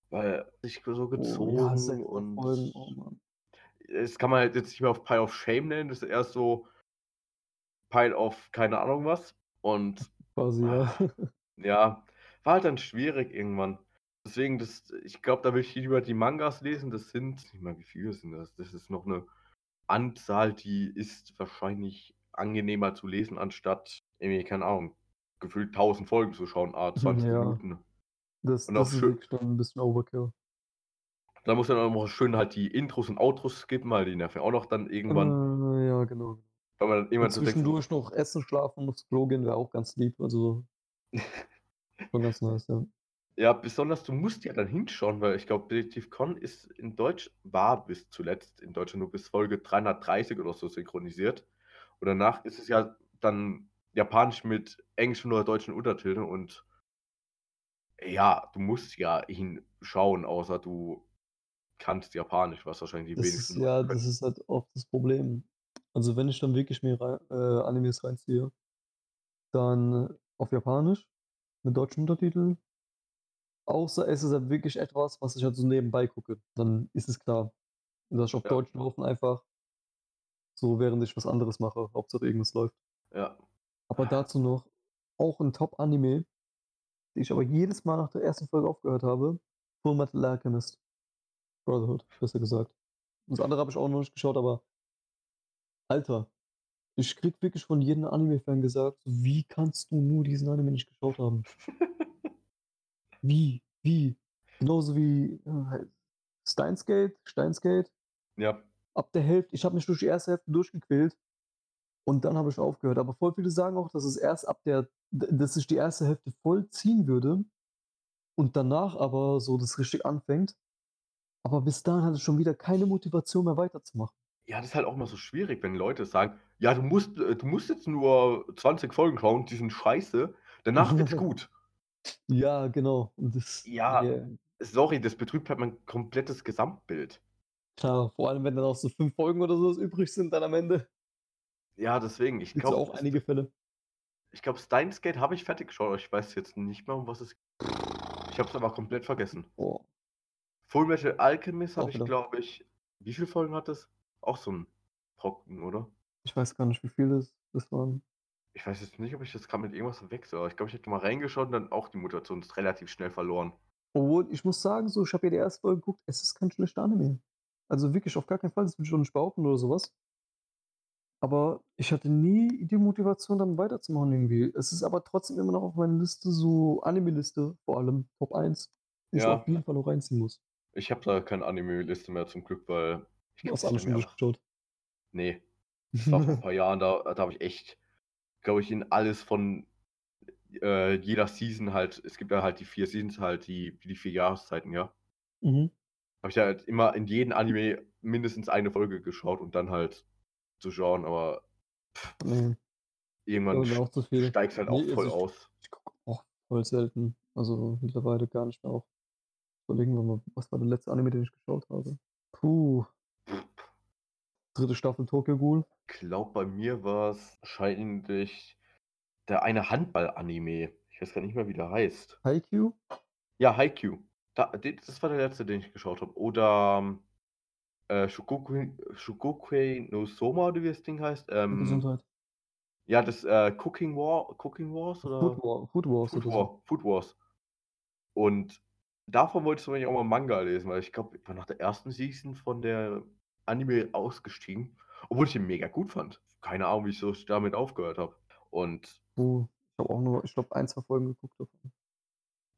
Weil ich so gezogen Oh, ja, sechs und Folgen, oh Mann. das kann man halt jetzt nicht mehr auf Pile of Shame nennen. Das ist erst so Pile of keine Ahnung was. Und Quasi, ja. ja, war halt dann schwierig irgendwann. Deswegen, das, ich glaube, da will ich lieber die Mangas lesen. Das sind, nicht mal wie viele sind das? Das ist noch eine Anzahl, die ist wahrscheinlich angenehmer zu lesen, anstatt, irgendwie, keine Ahnung, gefühlt 1000 Folgen zu schauen, ah, 20 Ja. Minuten. Das, Und das ist schön- wirklich dann ein bisschen Overkill. Da muss dann auch schön halt die Intros und Outros skippen, weil die nerven auch noch dann irgendwann, Äh, ja, genau. weil man dann Und irgendwann so denkt, so, zwischendurch noch essen, schlafen und aufs Klo gehen wäre auch ganz lieb. Also schon ganz nice, ja. Ja, besonders du musst ja dann hinschauen, weil ich glaube, Detektiv Con ist in Deutsch, war bis zuletzt in Deutschland nur bis Folge 330 oder so synchronisiert. Und danach ist es ja dann japanisch mit englischen oder deutschen Untertiteln und ja, du musst ja hinschauen, außer du kannst Japanisch, was wahrscheinlich die Das ist, wenigsten ja, machen das ist halt oft das Problem. Also wenn ich dann wirklich mir rei- äh, Animes reinziehe, dann auf Japanisch mit deutschen Untertiteln. Außer es ist halt wirklich etwas, was ich halt so nebenbei gucke. Dann ist es klar. Dass ich auf Ja. Deutsch laufen einfach so, während ich was anderes mache. Hauptsache irgendwas läuft. Ja, Aber dazu noch auch ein Top-Anime, den ich aber jedes Mal nach der ersten Folge aufgehört habe. Full Metal Alchemist. Brotherhood, besser gesagt. Das andere habe ich auch noch nicht geschaut, aber Alter, ich krieg wirklich von jedem Anime-Fan gesagt, wie kannst du nur diesen Anime nicht geschaut haben? Wie? Wie? Genauso wie äh, Steins Gate, Steins Gate. ja, Ab der Hälfte, ich habe mich durch die erste Hälfte durchgequält und dann habe ich aufgehört. Aber voll viele sagen auch, dass es erst ab der, dass sich die erste Hälfte voll ziehen würde und danach aber so das richtig anfängt. Aber bis dahin hatte ich schon wieder keine Motivation mehr weiterzumachen. Ja, das ist halt auch immer so schwierig, wenn Leute sagen: „Ja, du musst äh, du musst jetzt nur 20 Folgen schauen, die sind scheiße, danach wird's gut.“ Ja, genau. Und das Ja, ja, sorry, das betrübt halt mein komplettes Gesamtbild. klar, vor allem, wenn dann auch so 5 Folgen oder so was übrig sind dann am Ende. Ja, deswegen, ich glaube, auch einige Fälle. ich glaube, Steins Gate habe ich fertig geschaut, aber ich weiß jetzt nicht mehr, um was es Ich habe es aber komplett vergessen. Boah, Fullmetal Alchemist Auch habe ich, glaube ich wie viele Folgen hat das? Auch so 'n Brocken, oder? ich weiß gar nicht, wie viele das das waren. Ich weiß jetzt nicht, ob ich das grad mit irgendwas verwechsle, aber ich glaube, ich hatte mal reingeschaut und dann auch die Motivation ist relativ schnell verloren. Obwohl, ich muss sagen, so, ich habe ja die erste Folge geguckt, es ist kein schlechter Anime. Also wirklich auf gar keinen Fall, das will ich auch nicht behaupten oder so was. Aber ich hatte nie die Motivation, dann weiterzumachen irgendwie. Es ist aber trotzdem immer noch auf meiner Liste, so Anime-Liste vor allem, Top 1, die ich Ja. auf jeden Fall auch reinziehen muss. Ich habe da keine Anime-Liste mehr zum Glück, weil ich das alles schon mir einfach durchgeschaut. ne, das war vor 'n paar Jahren, da da habe ich echt, glaube ich, in alles von, äh, jeder Season halt es gibt ja halt die 4 Seasons halt, die die 4 Jahreszeiten, ja. Mhm. Habe ich halt immer in jeden Anime mindestens eine Folge geschaut und dann halt zu schauen, aber Ne. irgendwann auch zu viel. steigt's halt auch Ne, also voll ich aus. ich gucke auch voll selten. Also, mittlerweile gar nicht mehr auch. Überlegen wir mal, was war der letzte Anime, den ich geschaut habe? Puh. 3. Staffel Tokyo Ghoul. Glaube, bei mir war's wahrscheinlich der eine Handball-Anime. Ich weiß grad nicht mehr, wie der heißt. Haikyuu? Ja, Haikyuu. Da das war der letzte, den ich geschaut habe. Oder, äh, Shokugui no Soma oder wie das Ding heißt. Ähm, Gesundheit. ja, das, äh, Cooking War Cooking Wars oder Food War Food Wars Food so. War Food Wars. Und davon wollte ich Beispiel auch mal Manga lesen, weil ich glaube, ich war nach der ersten Season von der Anime ausgestiegen, obwohl ich den mega gut fand. Keine Ahnung, wieso ich damit aufgehört habe. Und Puh, ich habe auch nur, ich glaube, 1, 2 Folgen geguckt davon.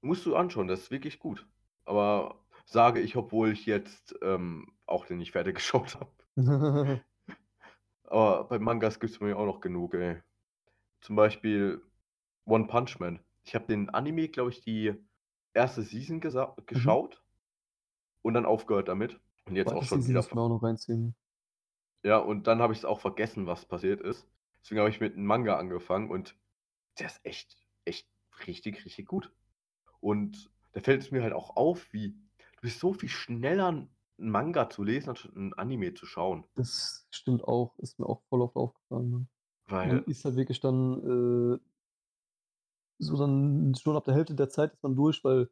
Musst du anschauen, das ist wirklich gut. Aber sage ich, obwohl ich jetzt, ähm, auch den nicht fertig geschaut habe. Aber bei Mangas gibt's bei mir auch noch genug, ey. Zum Beispiel One Punch Man. Ich habe den Anime, glaube ich, die erste Season Mhm. geschaut und dann aufgehört damit. Und jetzt auch Zweite schon Season wieder auch noch reinziehen. Ja, und dann habe ich's auch vergessen, was passiert ist. Deswegen habe ich mit 'n Manga angefangen und der ist echt echt richtig, richtig gut. Und da fällt es mir halt auch auf, wie du bist so viel schneller 'n 'n Manga zu lesen, anstatt 'n Anime zu schauen. Das stimmt auch, ist mir auch voll oft aufgefallen, ne? Man Weil ist halt wirklich dann, äh so dann schon ab der Hälfte der Zeit ist man durch, weil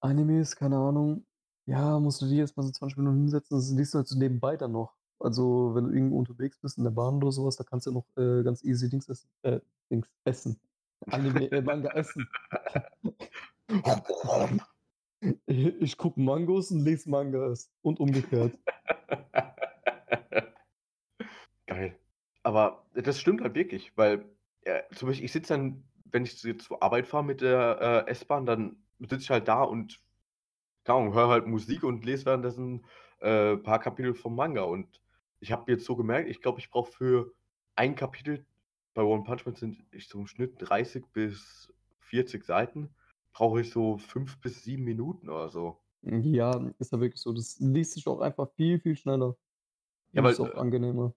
Animes, keine Ahnung, ja, musst du dir jetzt mal so 20 Minuten hinsetzen, das liest du halt so nebenbei dann noch. Also, wenn du irgendwo unterwegs bist in der Bahn oder so was, da kannst du ja noch, äh, ganz easy Dings essen äh, Dings essen. Anime äh, Manga essen. Ich gucke Mangos und lese Mangas und umgekehrt. Geil. Aber das stimmt halt wirklich, weil, äh, zum Beispiel, ich sitze dann, wenn ich zur Arbeit fahre mit der, äh, S-Bahn, dann sitze ich halt da und, höre halt Musik und lese währenddessen, äh, paar Kapitel vom Manga. Und ich habe jetzt so gemerkt, ich glaube, ich brauche für ein Kapitel bei One Punch Man sind ich im Schnitt 30 bis 40 Seiten, brauche ich so 5 bis 7 Minuten oder so. Ja, ist ja wirklich so. Das liest sich auch einfach viel, viel schneller. Ja, weil, ist auch äh angenehmer.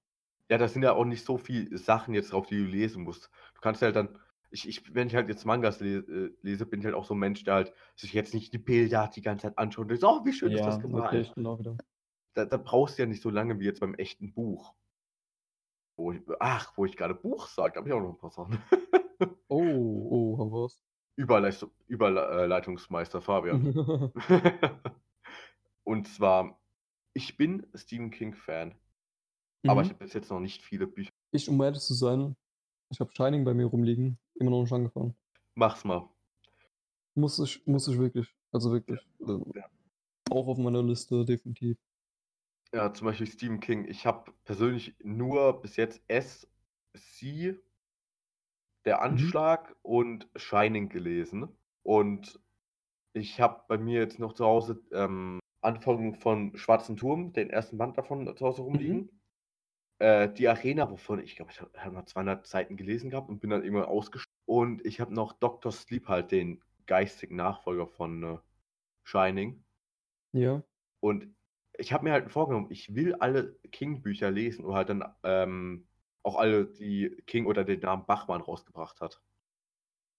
Ja, da sind ja auch nicht so viel Sachen jetzt drauf, die du lesen musst. Du kannst halt dann ich ich wenn ich halt jetzt Mangas äh, lese, bin ich halt auch so 'n Mensch, der halt sich jetzt nicht die Bilder die ganze Zeit anschaut und denkt: „Oh, wie schön ist das Ja, okay, gemalt.“ stimmt auch wieder. Da da brauchst du ja nicht so lange wie jetzt beim echten Buch. Wo ich ach, wo ich grade Buch sage, habe ich auch noch 'n paar Sachen. Oh, oh, hau raus. Überleistung Überlei äh, Leitungsmeister Fabian. Und zwar, ich bin Stephen King-Fan, aber ich Mhm. habe bis jetzt noch nicht viele Bücher Ich, um ehrlich zu sein ich habe Shining bei mir rumliegen, immer noch nicht angefangen. Mach's mal. Muss ich muss ich wirklich. Also wirklich. Ja. auch auf meiner Liste, definitiv. Ja, zum Beispiel Stephen King. Ich habe persönlich nur bis jetzt S, Sie, Der Mhm. Anschlag und Shining gelesen. Und ich habe bei mir jetzt noch zu Hause, ähm, Anfang von Schwarzen Turm, den ersten Band davon zu Hause Mhm. rumliegen. Äh, die Arena, wovon ich glaube, ich habe mal 200 Seiten gelesen gehabt und bin dann irgendwann ausgestiegen. Und ich habe noch Doctor Sleep halt, den geistigen Nachfolger von, äh, Shining. Ja. Und ich habe mir halt vorgenommen, ich will alle King-Bücher lesen oder halt dann ähm, auch alle, die King oder den Namen Bachmann rausgebracht hat.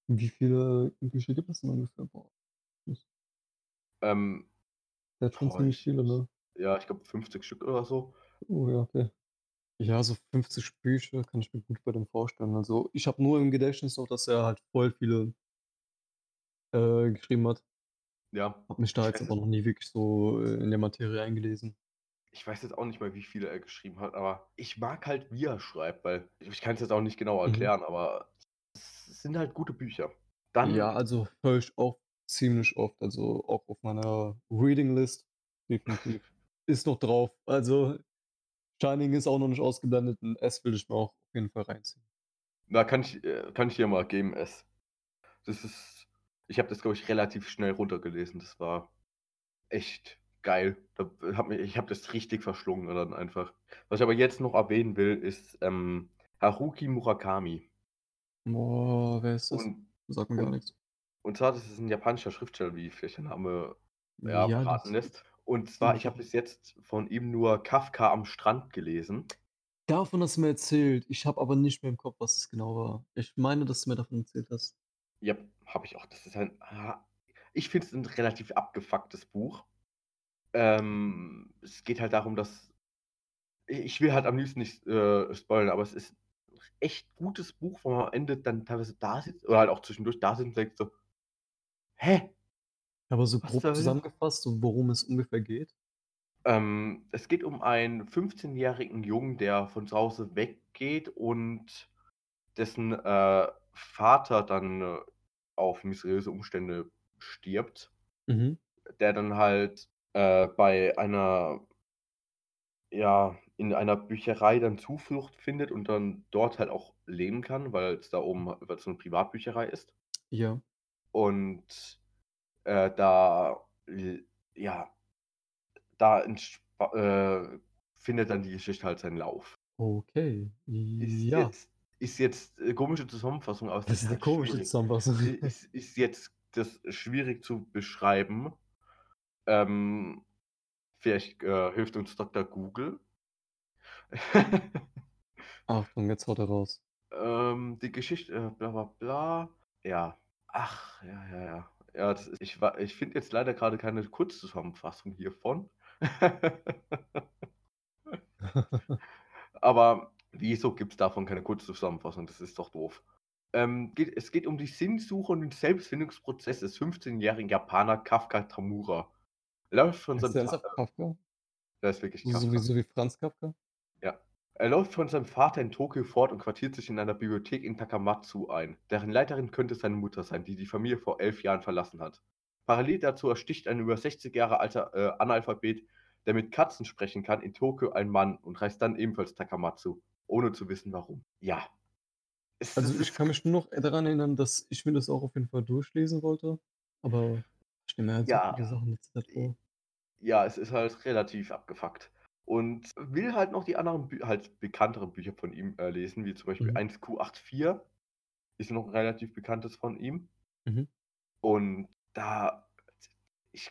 Wie viele Bücher gibt es denn ungefähr? Boah. Ähm, Der hat schon boah, ziemlich ich, viele, ne? ja, ich glaube 50 Stück oder so. Oh ja, okay. Ja, so 50 Bücher kann ich mir gut bei dem vorstellen. Also ich habe nur im Gedächtnis noch, dass er halt voll viele äh, geschrieben hat. Ja, Hab mich da ich jetzt aber jetzt, noch nie wirklich so äh, in der Materie eingelesen. Ich weiß jetzt auch nicht mehr, wie viele er geschrieben hat, aber ich mag halt, wie er schreibt, weil ich kann es jetzt auch nicht genau Mhm. erklären, aber es sind halt gute Bücher. Ja, Dann, also höre ich auch ziemlich oft, also auch auf meiner Reading List, definitiv. Ist noch drauf. Also Shining ist auch noch nicht ausgeblendet und S will ich mir auch auf jeden Fall reinziehen. da kann ich, äh, kann ich dir mal geben, es. Das ist, ich habe das, glaube ich, relativ schnell runtergelesen. Das war echt geil. Mich, ich habe das richtig verschlungen dann einfach. Was ich aber jetzt noch erwähnen will, ist ähm, Haruki Murakami. Boah, wer ist das? Und, Sagt mir gar nichts. und zwar, das ist ein japanischer Schriftsteller, wie vielleicht der Name ja, Ja, verraten lässt. Und zwar, ziemlich ich habe bis jetzt von ihm nur Kafka am Strand gelesen. Davon hast du mir erzählt. Ich habe aber nicht mehr im Kopf, was es genau war. Ich meine, dass du mir davon erzählt hast. Ja, habe ich auch. Das ist ein, ich finde es ein relativ abgefucktes Buch. Ähm, es geht halt darum, dass ich will halt am liebsten nicht äh, spoilern, aber es ist ein echt gutes Buch, wo man am Ende dann teilweise da sitzt oder halt auch zwischendurch da sitzt und denkt so, hä? Aber so grob zusammengefasst, so worum es ungefähr geht. Ähm, es geht um einen 15-jährigen Jungen, der von zu Hause weggeht und dessen äh, Vater dann äh, auf mysteriöse Umstände stirbt. Mhm. der dann halt äh, bei einer, ja, in einer Bücherei dann Zuflucht findet und dann dort halt auch leben kann, weil es da oben, weil es so eine Privatbücherei ist. Ja. Und äh, da, ja, da äh, findet dann die Geschichte halt seinen Lauf. Okay. Ist Ja. jetzt, ist jetzt äh, komische Zusammenfassung, es Das ist ist eine halt komische schwierig. Zusammenfassung. Ist, ist jetzt das schwierig zu beschreiben. Ähm, vielleicht äh, hilft uns Dr. Google. Achtung, jetzt haut er raus. ähm, die Geschichte, äh, bla bla bla. Ja. Ach, ja, ja, ja. Ja, ist, ich, ich finde jetzt leider gerade keine Kurzzusammenfassung hiervon. Aber wieso gibt es davon keine Kurzzusammenfassung? Das ist doch doof. Ähm, geht, es geht um die Sinnsuche und den Selbstfindungsprozess des 15-jährigen Japaner Kafka Tamura. Er läuft von seinem Vater. Der ist wirklich So, Kafka. sowieso wie Franz Kafka? Ja. Er läuft von seinem Vater in Tokio fort und quartiert sich in einer Bibliothek in Takamatsu ein. Deren Leiterin könnte seine Mutter sein, die die Familie vor elf Jahren verlassen hat. Parallel dazu ersticht ein über 60 Jahre alter äh, Analphabet, der mit Katzen sprechen kann, in Tokio ein Mann und reist dann ebenfalls Takamatsu, ohne zu wissen warum. Ja. Es, Also ich kann mich nur noch daran erinnern, dass ich mir das auch auf jeden Fall durchlesen wollte. Aber ich nehme mir halt so Ja. Sachen ja, es ist halt relativ abgefuckt. Und will halt noch die anderen, halt bekannteren Bücher von ihm äh, lesen, wie zum Beispiel Mhm. 1Q84. Ist noch ein relativ bekanntes von ihm. Mhm. Und da, ich,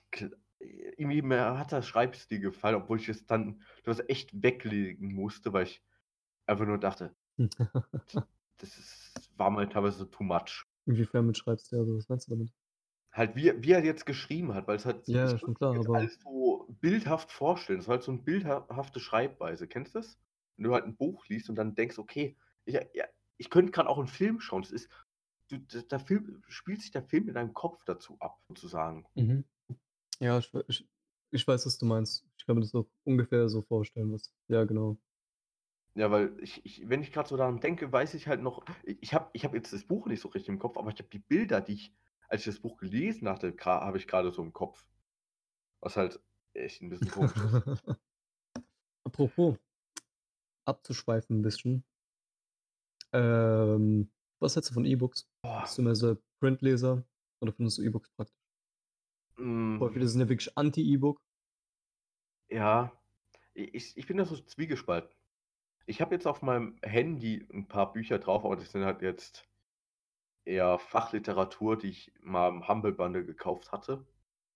mir hat der Schreibstil gefallen, obwohl ich es dann das echt weglegen musste, weil ich einfach nur dachte, das ist, war mal teilweise too much. Inwiefern mit schreibst du also, was meinst du damit? Halt, wie, wie er jetzt geschrieben hat, weil es halt, Ja, schon klar, aber alles so bildhaft vorstellen. Es war halt so eine bildhafte Schreibweise. Kennst du das? Wenn du halt ein Buch liest und dann denkst, okay, ich, ja, ich könnte gerade auch einen Film schauen. Das ist, du, da Film, spielt sich der Film in deinem Kopf dazu ab, sozusagen. Mhm. Ja, ich, ich, ich weiß, was du meinst. Ich kann mir das auch ungefähr so vorstellen, was. Ja, genau. Ja, weil ich, ich wenn ich gerade so daran denke, weiß ich halt noch, ich ich habe ich hab jetzt das Buch nicht so richtig im Kopf, aber ich habe die Bilder, die ich, als ich das Buch gelesen hatte, habe ich gerade so im Kopf. Was halt echt ein bisschen komisch ist. Apropos, abzuschweifen ein bisschen. Ähm, was hältst du von E-Books? Bist du mehr so Printleser oder findest du E-Books praktisch? Voll viele mm, sind ja wirklich anti-E-Book. ja, ich, ich bin da so zwiegespalten. Ich habe jetzt auf meinem Handy ein paar Bücher drauf, aber das sind halt jetzt eher Fachliteratur, die ich mal im Humble Bundle gekauft hatte.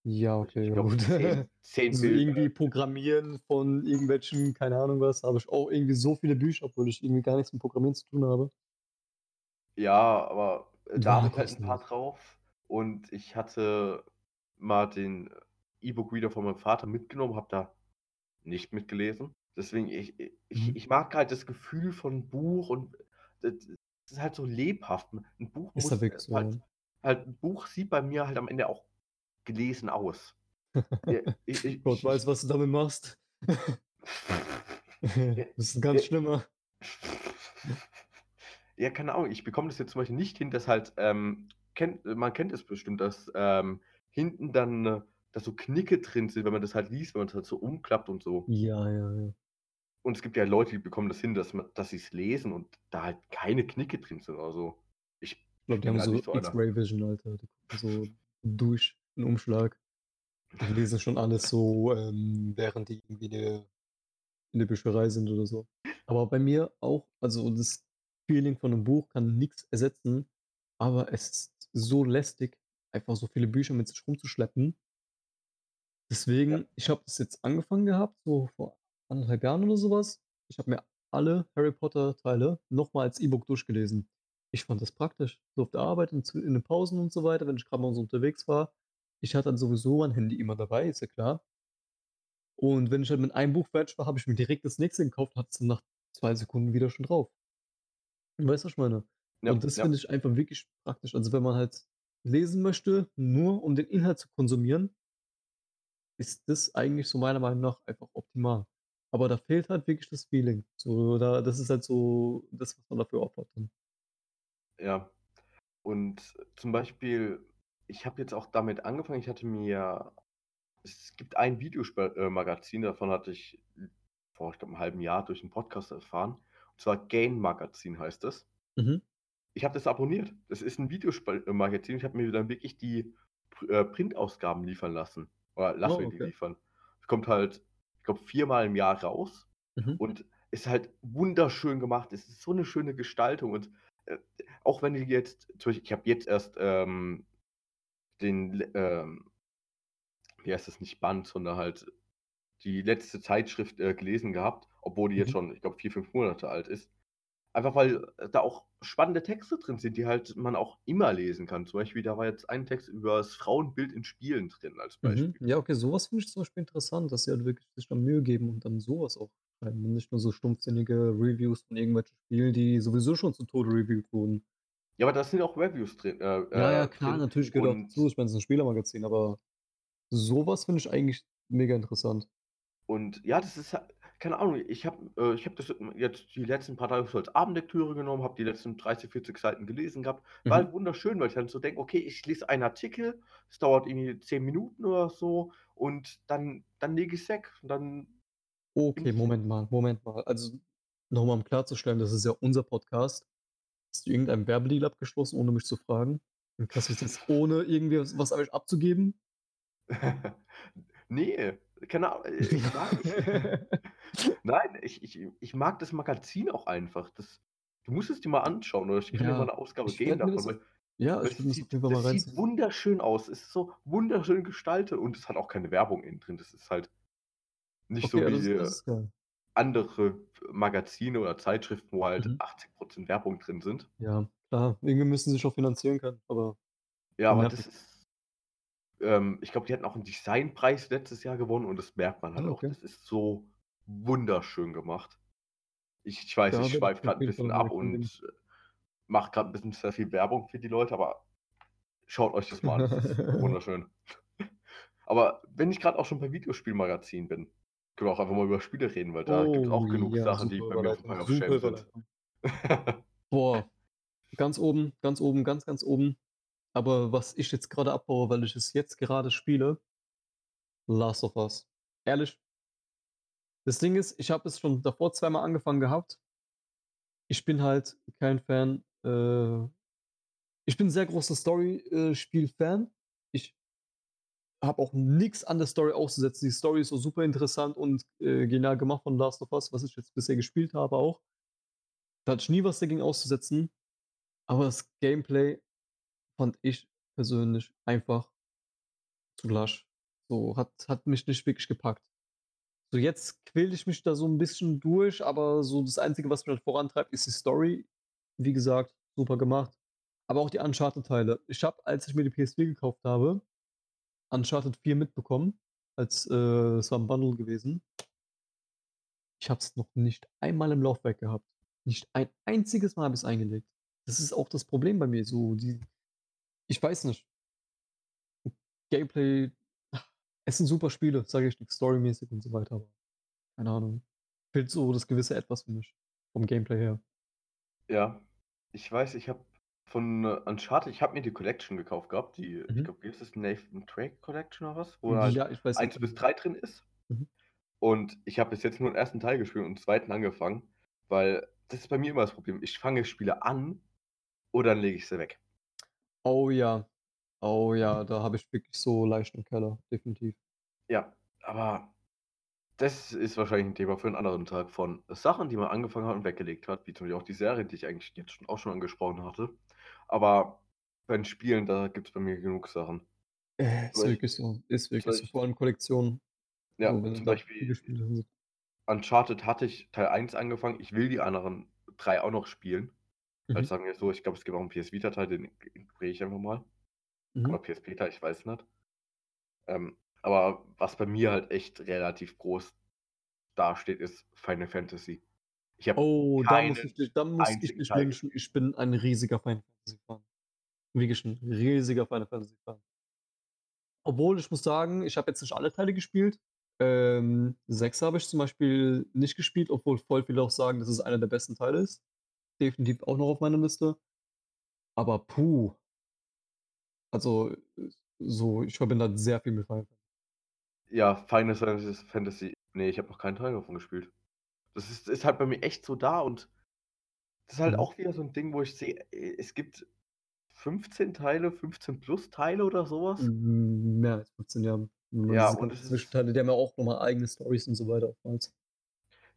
Ja, Ich okay, ich ja glaube gut. 10 10 So Bilder. irgendwie Programmieren von irgendwelchen, keine Ahnung was, habe ich auch irgendwie so viele Bücher, obwohl ich irgendwie gar nichts mit Programmieren zu tun habe. Ja, aber, äh, Die da habe ich halt 'n paar drauf und ich hatte mal den E-Book-Reader von meinem Vater mitgenommen, habe da nicht mitgelesen. Deswegen, ich ich Mhm. ich mag halt das Gefühl von Buch und das ist halt so lebhaft. 'N Buch Ist halt muss, wirklich äh, so, halt halt 'n Buch sieht bei mir halt am Ende auch gelesen aus. Ich ich Gott ich weiß, was du damit machst. Das ist 'n ganz ja schlimmer. Ja, keine Ahnung, ich bekomme das jetzt zum Beispiel nicht hin, dass halt, ähm kennt man kennt es bestimmt, dass, ähm, hinten dann, äh dass so Knicke drin sind, wenn man das halt liest, wenn man's halt so umklappt und so. Ja, ja, ja. Und es gibt ja Leute, die bekommen das hin, dass man dass sie's lesen und da halt keine Knicke drin sind oder so. Ich Ich glaube, die haben so so. X-Ray Vision, Alter. Die so durch 'n Umschlag und lesen schon alles so, ähm, während die irgendwie in der in der Bücherei sind oder so. Aber bei mir auch also, das Feeling von 'nem Buch kann nix ersetzen, aber es ist so lästig, einfach so viele Bücher mit sich rumzuschleppen. Ja. Deswegen, ich habe das jetzt angefangen gehabt, so vor 1,5 Jahren oder so was. Ich habe mir alle Harry-Potter-Teile noch mal als E-Book durchgelesen. Ich fand das praktisch. So auf der Arbeit und zu in den Pausen und so weiter, wenn ich grad mal so unterwegs war. Ich hatte dann sowieso mein Handy immer dabei, ist ja klar. Und wenn ich halt mit einem Buch fertig war, habe ich mir direkt das nächste gekauft, hatte es dann nach 2 Sekunden wieder schon drauf. Weißt du, was ich meine? Ja, Und das ja. finde ich einfach wirklich praktisch. Also, wenn man halt lesen möchte, nur um den Inhalt zu konsumieren ist das eigentlich so meiner Meinung nach einfach optimal. Aber da fehlt halt wirklich das Feeling. So, da das ist halt so das, was man dafür opfert dann. Ja. Und zum Beispiel, ich habe jetzt auch damit angefangen, ich hatte mir es gibt ein Videospiel äh, Magazin, davon hatte ich vor, ich glaube, 'nem halben Jahr durch 'n Podcast erfahren. Und zwar Game Magazin heißt das. Mhm. Ich habe das abonniert. Das ist 'n Videospiel äh, Magazin. Ich habe mir dann wirklich die äh, Printausgaben liefern lassen oder lasse Oh, mir die okay. liefern. Es kommt halt, glaube, viermal im Jahr raus Mhm. und ist halt wunderschön gemacht. Es ist so 'ne schöne Gestaltung und, äh, auch wenn die jetzt ich habe jetzt erst, ähm, den ähm wie heißt das, nicht Band, sondern halt die letzte Zeitschrift, äh, gelesen gehabt, obwohl die jetzt Mhm. schon, ich glaube, 4, 5 Monate alt ist. Einfach weil, äh, da auch spannende Texte drin sind, die halt man auch immer lesen kann. Zum Beispiel, da war jetzt ein Text über das Frauenbild in Spielen drin als Mhm. Beispiel. Ja, okay, so was finde ich zum Beispiel interessant, dass sie halt wirklich sich da Mühe geben und dann so was auch schreiben und nicht nur so stumpfsinnige Reviews von irgendwelchen Spielen, die sowieso schon zu Tode reviewed wurden. Ja, aber da sind auch Reviews drin äh, Ja, ja, äh, klar, drin natürlich gehört auch dazu. und Ich meine, es ist 'n Spielermagazin, aber so was finde ich eigentlich mega interessant. Und ja, das ist keine Ahnung, ich habe äh, ich habe das jetzt die letzten paar Tage so als Abendlektüre genommen, habe die letzten 30, 40 Seiten gelesen gehabt. War Mhm. halt wunderschön, weil ich dann so denke: „Okay, ich lese einen Artikel, es dauert irgendwie 10 Minuten oder so und dann dann lege ich's weg und dann Okay, ich Moment mal, Moment mal. Also, noch mal um klarzustellen, das ist ja unser Podcast. Hast du irgendeinen Werbedeal abgeschlossen, ohne mich zu fragen? Und kannst du das jetzt ohne irgendwie was was euch abzugeben? Ne, keine Ahnung, äh, ich ich nein, ich ich ich mag das Magazin auch einfach. Das du musst es dir mal anschauen oder ich kann dir mal Ja, 'ne Ausgabe geben davon, das weil ja, weil ich das sieht mal das sieht wunderschön aus. Es ist so wunderschön gestaltet und es hat auch keine Werbung innen drin. Das ist halt nicht Okay, so ja, das wie, das äh, andere Magazine oder Zeitschriften, wo halt Mhm. 80 % Werbung drin sind. Ja, klar, irgendwie müssen sie sich auch finanzieren können, aber Ja, aber das ist ähm, ich glaube, die hatten auch 'n Designpreis letztes Jahr gewonnen und das merkt man Ah, halt auch. okay. Das ist so wunderschön gemacht. Ich ich weiß, werde ich schweife mich auf grad 'n jeden Fall bisschen ab und, äh, mache grad 'n bisschen sehr viel Werbung für die Leute, aber schaut euch das mal an, das ist wunderschön. Aber wenn ich grad auch schon bei Videospielmagazin bin, können wir auch einfach mal über Spiele reden, weil da Oh auch genug ja, Sachen, die bei mir auf super Shame sind. Boah, ganz oben, ganz oben, ganz, ganz oben. Aber was ich jetzt grade abbaue, weil ich es jetzt gerade spiele Last of Us. Ehrlich das Ding ist, ich habe es schon davor zweimal angefangen gehabt. Ich bin halt kein Fan, äh ich bin 'n sehr großer Story äh. Ich habe auch nix an der Story auszusetzen. Die Story ist so super interessant und, äh, genial gemacht von Last of Us, was ich jetzt bisher gespielt habe auch. Da hatte ich nie was dagegen auszusetzen, aber das Gameplay fand ich persönlich einfach zu lasch. So, hat hat mich nicht wirklich gepackt. So, jetzt quäle ich mich da so 'n bisschen durch, aber so das Einzige, was mich halt vorantreibt, ist die Story. Wie gesagt, super gemacht. Aber auch die Uncharted-Teile. Ich habe, als ich mir die PS4 gekauft habe, Uncharted 4 mitbekommen, als, äh es war im Bundle gewesen. Ich habe es noch nicht einmal im Laufwerk gehabt. Nicht ein einziges Mal habe ich's eingelegt. Das ist auch das Problem bei mir, so die ich weiß nicht. Gameplay es sind super Spiele, sage ich storymäßig und so weiter, aber keine Ahnung. Fehlt so das gewisse Etwas für mich vom Gameplay her. Ja, ich weiß, ich habe von, äh, Uncharted ich habe mir die Collection gekauft gehabt, die ich Mhm. glaube, wie heißt das? Nathan Drake Collection oder was? Wo halt Ja, ich weiß 1 bis 3 drin ist. Mhm. Und ich habe bis jetzt nur den 1. Teil gespielt und den 2. angefangen, weil das ist bei mir immer das Problem. Ich fange Spiele an oder dann lege ich sie weg. Oh ja. Oh ja, da habe ich wirklich so Leichen im Keller, definitiv. Ja, aber das ist wahrscheinlich 'n Thema für 'n anderen Tag von Sachen, die man angefangen hat und weggelegt hat, wie zum Beispiel auch die Serie, die ich eigentlich jetzt schon auch schon angesprochen hatte. Aber bei den Spielen, da gibt's bei mir genug Sachen. Äh, ist wirklich so. Ist wirklich so. Vor allem Kollektionen. Ja, So, zum Beispiel. Uncharted hatte ich Teil 1 angefangen. Ich will die anderen 3 auch noch spielen. Mhm. Also, sagen wir so, ich glaube, es gibt auch 'n PS Vita-Teil, den ignoriere ich einfach mal. Mhm. Oder PSP-Teil, ich weiß nicht. Ähm, aber was bei mir halt echt relativ groß dasteht, ist Final Fantasy. Ich habe Oh, da muss ich dich da muss ich dich lynchen. Ich bin ein riesiger Final Fantasy-Fan. Wirklich 'n riesiger Final Fantasy-Fan. Obwohl, ich muss sagen, ich habe jetzt nicht alle Teile gespielt. Ähm, 6 habe ich zum Beispiel nicht gespielt, obwohl voll viele auch sagen, dass es einer der besten Teile ist. Definitiv auch noch auf meiner Liste. Aber puh. Also, äh, so ich verbinde halt sehr viel mit Final Fantasy. Ja, Final Fantas Fantasy ne, ich habe noch keinen Teil davon gespielt. Das ist ist halt bei mir echt so da und das ist halt Mhm. auch wieder so 'n Ding, wo ich sehe, äh, es gibt 15 Teile, 15 plus Teile oder so was. Hm, mehr als 15, ja. Ja, und es ist Zwischenteile die haben ja auch noch mal eigene Storys und so weiter oftmals.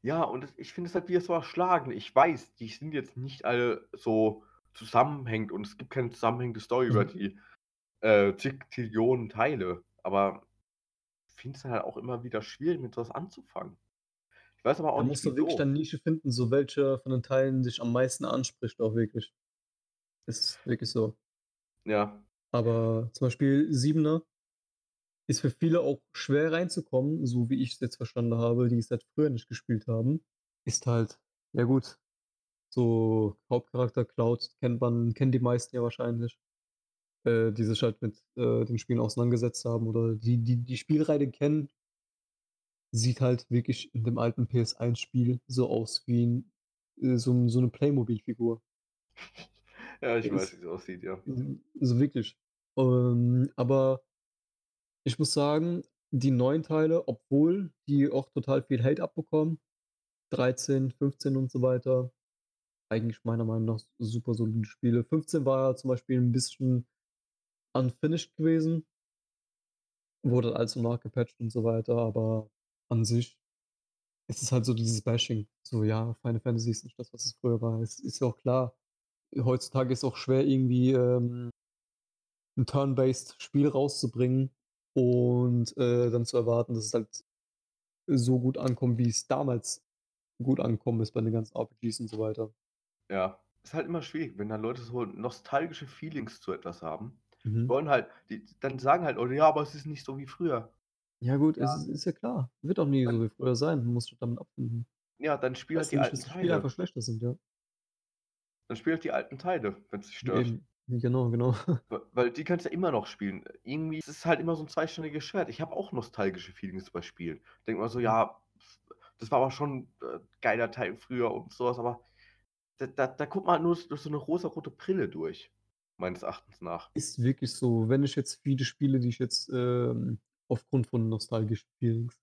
Ja, und es ich finde es halt wieder so erschlagend. Ich weiß, die sind jetzt nicht alle so zusammenhängend und es gibt keine zusammenhängende Story über Mhm. die, äh, zig Trillionen Teile, aber finde es halt auch immer wieder schwierig, mit so was anzufangen. Ich weiß aber auch Da nicht musst du wirklich wieso. deine Nische finden, so welcher von den Teilen dich am meisten anspricht auch wirklich. Ist wirklich so. Ja. Aber zum Beispiel 7er ist für viele auch schwer reinzukommen, so wie ich's jetzt verstanden habe, die es halt früher nicht gespielt haben. Ist halt ja gut, so Hauptcharakter Cloud kennt man kennen die meisten ja wahrscheinlich, äh, die sich halt mit, äh, den Spielen auseinandergesetzt haben oder die die die Spielreihe kennen. Sieht halt wirklich in dem alten PS1-Spiel so aus wie 'n äh, so so 'ne Playmobil-Figur. Ja, ich Der weiß, ist wie's aussieht, ja. so wirklich. Ähm, aber ich muss sagen, die neuen Teile, obwohl die auch total viel Hate abbekommen, 13, 15 und so weiter, eigentlich meiner Meinung nach super solide Spiele. 15 war ja zum Beispiel 'n bisschen unfinished gewesen. Wurde alles so nachgepatcht und so weiter, aber an sich ist es halt so dieses Bashing. So, ja, Final Fantasy ist nicht das, was es früher war. Es ist ja auch klar, heutzutage ist auch schwer irgendwie, ähm 'n Turn-based Spiel rauszubringen und, äh, dann zu erwarten, dass es halt so gut ankommt, wie es damals gut angekommen ist bei den ganzen RPGs und so weiter. Ja, ist halt immer schwierig, wenn dann Leute so nostalgische Feelings zu etwas haben. Mhm. Wollen halt die dann sagen halt Leute: „Ja, aber es ist nicht so wie früher.“ Ja gut, Ja. es ist ist ja klar. Wird auch nie so Dann wie früher sein. Du musst dich damit abfinden. Ja, dann spiel halt die nicht, alten die Spiele einfach Teile. schlechter sind, ja. Dann spiel halt die alten Teile, wenn's dich stört. Eben. Genau, genau. Weil die kannst du ja immer noch spielen. Irgendwie ist es halt immer so 'n zweischneidiges Schwert. Ich habe auch nostalgische Feelings bei Spielen. Denke mir so: Mhm. „Ja, das war aber schon, äh, geiler Teil früher“ und so was, aber da da da guckt man halt nur durch so 'ne rosarote Brille durch, meines Erachtens nach. Ist wirklich so. Wenn ich jetzt viele Spiele, die ich jetzt, ähm, aufgrund von nostalgischen Feelings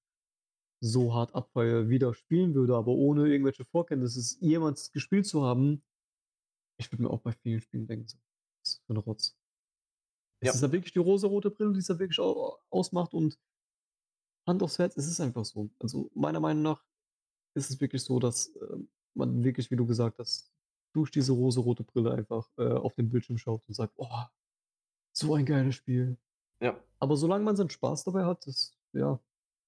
so hart abfeiere, wieder spielen würde, aber ohne irgendwelche Vorkenntnisse jemals gespielt zu haben ich würde mir auch bei vielen Spielen denken so: „Was für 'n Rotz.“ Es ist Ja. halt wirklich die rosarote Brille, die's halt wirklich au ausmacht und Hand aufs Herz, es ist einfach so. Also, meiner Meinung nach ist es wirklich so, dass, ähm, man wirklich, wie du gesagt hast, durch diese rosarote Brille einfach, äh, auf den Bildschirm schaut und sagt: „Oh, so ein geiles Spiel.“ Ja. Aber solange man seinen Spaß dabei hat, ist ja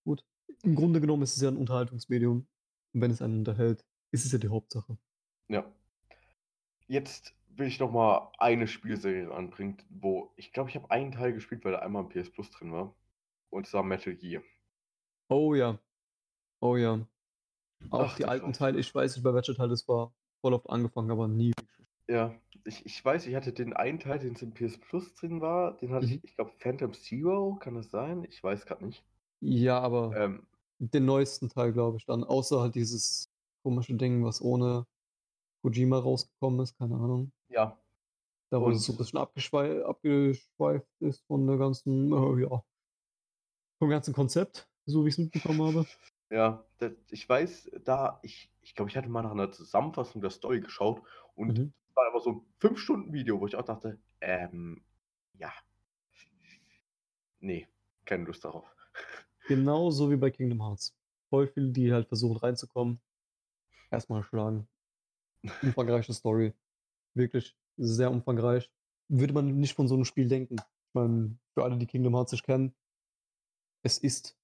gut. Im Grunde genommen ist es ja ein Unterhaltungsmedium. Und wenn es einen unterhält, ist es ja die Hauptsache. Ja. Jetzt will ich noch mal eine Spielserie anbringen, wo ich glaube, ich habe einen Teil gespielt, weil da einmal im PS Plus drin war. Und zwar Metal Gear. Oh ja. Oh ja. Auch Ach die alten. Teile, ich weiß nicht, bei welcher Teil das war. Voll oft angefangen, aber nie. Ja, ich, ich weiß, ich hatte den einen Teil, den es im PS Plus drin war, den hatte Mhm. ich, ich glaube, Phantom Zero, kann das sein? Ich weiß gerade nicht. Ja, aber Ähm, den neuesten Teil, glaube ich, dann. Außer halt dieses komische Ding, was ohne Kojima rausgekommen ist, keine Ahnung. ja, Da wo es so ein bisschen abgeschwei abgeschweift ist von der ganzen, äh, ja, vom ganzen Konzept, so wie ich es mitbekommen habe. Ja, das, ich weiß, da, ich, ich glaube, ich hatte mal nach einer Zusammenfassung der Story geschaut und Mhm. es war aber so ein 5-Stunden-Video, wo ich auch dachte, ähm, ja. Nee, keine Lust darauf. Genauso wie bei Kingdom Hearts. Voll viele, die halt versuchen reinzukommen. Erstmal schlagen. Umfangreiche Story. Wirklich sehr umfangreich. Würde man nicht von so einem Spiel denken. Ich meine, für alle, die Kingdom Hearts nicht kennen, es ist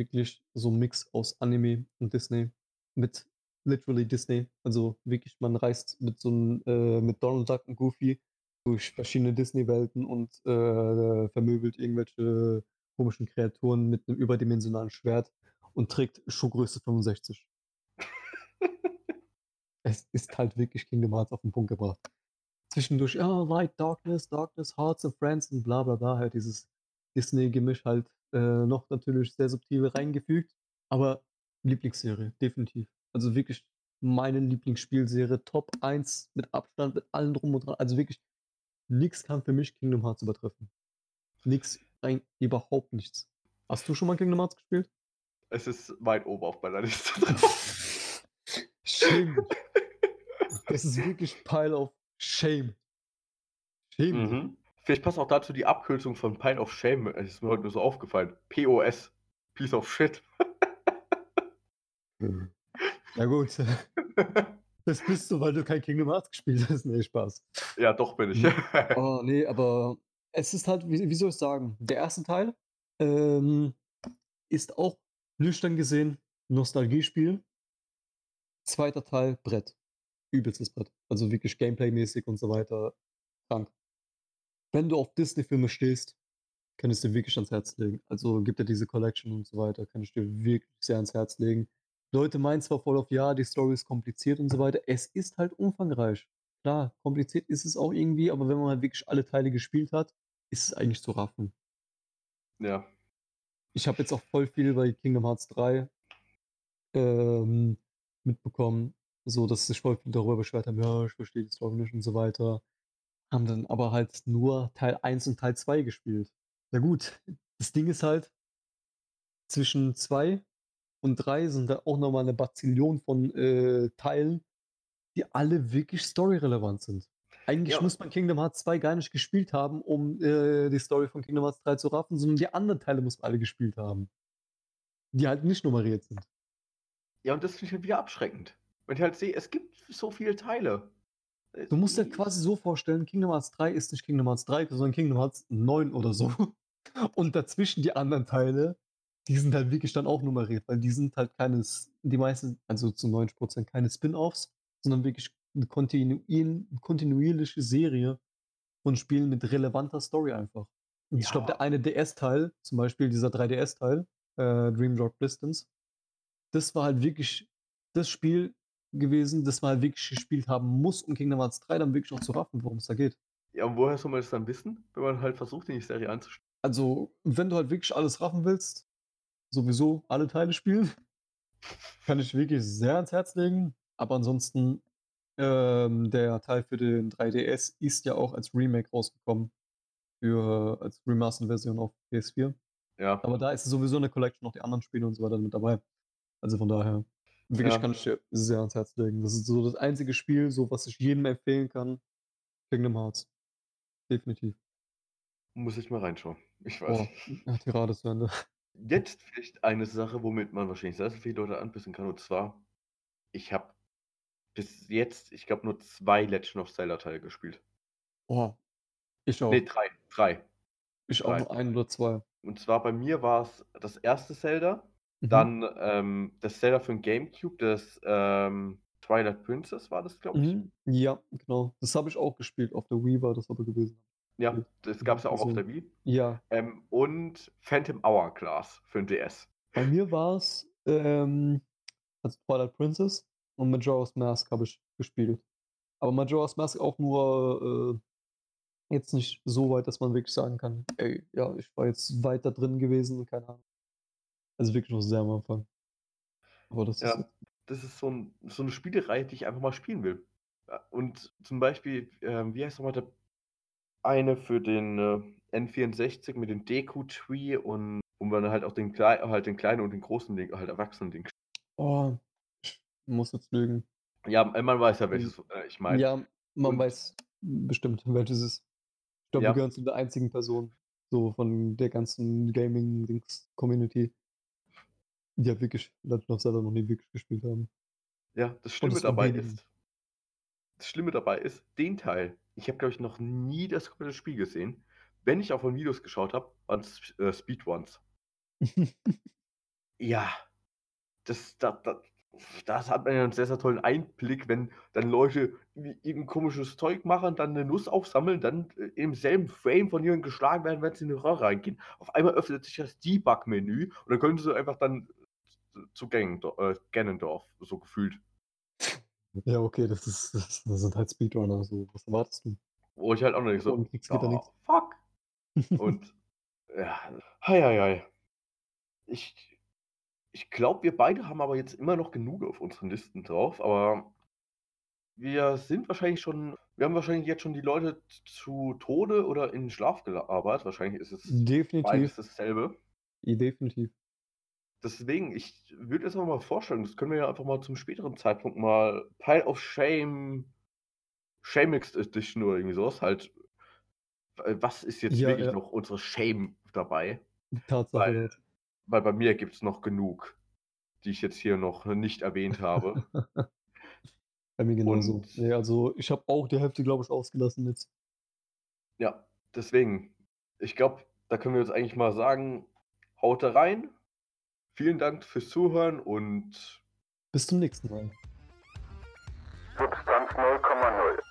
wirklich so ein Mix aus Anime und Disney. Mit literally Disney. Also wirklich, man reist mit so einem, äh, mit Donald Duck und Goofy durch verschiedene Disney-Welten und äh, vermöbelt irgendwelche komischen Kreaturen mit einem überdimensionalen Schwert und trägt Schuhgröße 65. es ist halt wirklich Kingdom Hearts auf den Punkt gebracht. Zwischendurch, ja, Light, Darkness, Darkness, Hearts and Friends und bla bla bla, halt dieses Disney-Gemisch halt äh, noch natürlich sehr subtil reingefügt. Aber Lieblingsserie, definitiv. Also wirklich meine Lieblingsspielserie, Top 1 mit Abstand, mit allem drum und dran. Also wirklich, nichts kann für mich Kingdom Hearts übertreffen. Nix, rein, überhaupt nichts. Hast du schon mal Kingdom Hearts gespielt? Es ist weit oben auf meiner Liste drauf. Shame. Das ist wirklich Pile of Shame. Shame. Mhm. Vielleicht passt auch dazu die Abkürzung von Pile of Shame. Es ist mir heute nur so aufgefallen. POS. Piece of Shit. Ja gut. Das bist du, weil du kein Kingdom Hearts gespielt hast. Nee, Spaß. ja, doch bin ich. Oh, nee, aber es ist halt, wie, wie soll ich sagen, der erste Teil ähm, ist auch nüchtern gesehen Nostalgiespiel. Zweiter Teil Brett. Übelstes Brett. Also wirklich Gameplay-mäßig und so weiter. Krank. Wenn du auf Disney-Filme stehst, kann ich es dir wirklich ans Herz legen. Also gibt ja diese Collection und so weiter, kann ich dir wirklich sehr ans Herz legen. Leute meinen zwar voll auf ja, die Story ist kompliziert und so weiter. Es ist halt umfangreich. Klar, kompliziert ist es auch irgendwie, aber wenn man halt wirklich alle Teile gespielt hat, ist es eigentlich zu raffen. ja. Ich habe jetzt auch voll viel bei Kingdom Hearts 3 ähm, mitbekommen, so dass sich voll viel darüber beschwert haben, ja, ich verstehe die Story nicht und so weiter. Haben dann aber halt nur Teil 1 und Teil 2 gespielt. Na gut, das Ding ist halt, zwischen 2 und 3 sind da auch nochmal eine Bazillion von äh, Teilen, die alle wirklich storyrelevant sind. Eigentlich Ja. muss man Kingdom Hearts 2 gar nicht gespielt haben, um äh, die Story von Kingdom Hearts 3 zu raffen, sondern die anderen Teile muss man alle gespielt haben. Die halt nicht nummeriert sind. Ja, und das finde ich halt wieder abschreckend. Wenn ich halt sehe, es gibt so viele Teile. Du musst dir quasi so vorstellen, Kingdom Hearts 3 ist nicht Kingdom Hearts 3, sondern Kingdom Hearts 9 oder so. Und dazwischen die anderen Teile, die sind halt wirklich dann auch nummeriert, weil die sind halt keine, die meisten, also zu 90% keine Spin-Offs, sondern wirklich eine kontinuier kontinuierliche Serie von Spielen mit relevanter Story einfach. Und ich glaube, Ja. der eine DS-Teil, zum Beispiel dieser 3DS-Teil, äh, Dream Drop Distance, das war halt wirklich das Spiel gewesen, das man halt wirklich gespielt haben muss, um Kingdom Hearts 3 dann wirklich auch zu raffen, worum es da geht. Ja, und woher soll man das dann wissen, wenn man halt versucht, in die Serie einzusteigen? Also, wenn du halt wirklich alles raffen willst, sowieso alle Teile spielen, kann ich wirklich sehr ans Herz legen. Aber ansonsten, ähm, der Teil für den 3DS ist ja auch als Remake rausgekommen. Für, als Remastered-Version auf PS4. Ja, Aber da ist sowieso eine Collection noch die anderen Spiele und so weiter mit dabei. Also von daher, wirklich Ja. kann ich dir sehr ans Herz legen. Das ist so das einzige Spiel, so was ich jedem empfehlen kann. Kingdom Hearts. Definitiv. muss ich mal reinschauen. Ich weiß. Boah, Tirade zu Ende. Jetzt vielleicht eine Sache, womit man wahrscheinlich sehr, sehr viele Leute anbissen kann. Und zwar, ich habe bis jetzt, ich glaube, nur zwei Legend of Zelda Teile gespielt. Boah, ich auch. Nee, drei. Drei. Ich auch Drei. nur ein oder zwei. Und zwar bei mir war es das erste Zelda, Mhm. dann ähm, das Zelda für den Gamecube, das ähm, Twilight Princess war das, glaube ich. Mhm. Ja, genau. Das habe ich auch gespielt. Auf der Wii war das aber gewesen. Ja, das gab es ja auch auf so. der Wii. Ja, Ähm, und Phantom Hourglass für den DS. bei mir war es ähm, also Twilight Princess und Majora's Mask habe ich gespielt. Aber Majora's Mask auch nur äh, jetzt nicht so weit, dass man wirklich sagen kann, ey, ja, ich war jetzt weiter drin gewesen, keine Ahnung. Also wirklich noch sehr am Anfang. Aber das ist Ja, das ist so, ein, so eine Spielerei, die ich einfach mal spielen will. Ja, Und zum Beispiel, ähm, wie heißt nochmal der eine für den äh, N64 mit dem Deku-Tree und wo man halt auch den, Klei halt den kleinen und den großen Ding, halt erwachsenen Ding. Oh, ich muss jetzt lügen. Ja, man weiß ja, welches äh, ich meine. Ja, man Und- weiß bestimmt, welches es ist. Ich glaube, Ja. wir gehören zu der einzigen Person, so von der ganzen Gaming-Community, die ja wirklich Legend of Zelda noch nie wirklich gespielt haben. Ja, das Schlimme es dabei ist, das Schlimme dabei ist, den Teil, ich habe, glaube ich, noch nie das komplette Spiel gesehen. Wenn ich auch von Videos geschaut habe, waren es äh, Speedruns. Ja, das, das, das, das hat man ja einen sehr, sehr tollen Einblick, wenn dann Leute irgendein komisches Zeug machen, dann eine Nuss aufsammeln, dann äh, im selben Frame von jemandem geschlagen werden, wenn sie in eine Röhre reingehen. Auf einmal öffnet sich das Debug-Menü und dann können sie einfach dann zu- Ganondorf, äh, Ganondorf so gefühlt. ja, okay, das, ist, das, das sind halt Speedrunner, so. Was erwartest du? Wo ich halt auch noch nicht so, Und nix geht da oh, nix. fuck. Und ja, hei, hei, hei. Ich, ich glaube, wir beide haben aber jetzt immer noch genug auf unseren Listen drauf, aber wir sind wahrscheinlich schon, wir haben wahrscheinlich jetzt schon die Leute zu Tode oder in Schlaf gelabert. Wahrscheinlich ist es beides definitiv. dasselbe. Definitiv. Deswegen, ich würde jetzt mal vorstellen, das können wir ja einfach mal zum späteren Zeitpunkt mal Pile of Shame, Shamexed Edition oder irgendwie sowas, halt, äh, was ist jetzt Ja, wirklich ja. noch unsere Shame dabei? Tatsache. Weil, weil bei mir gibt es noch genug, die ich jetzt hier noch nicht erwähnt habe. Bei mir genauso. Und- Nee, also ich habe auch die Hälfte, glaube ich, ausgelassen jetzt. ja, deswegen, ich glaube, da können wir jetzt eigentlich mal sagen, haut da rein. Vielen Dank fürs Zuhören und Bis zum nächsten Mal. Substanz 0,0.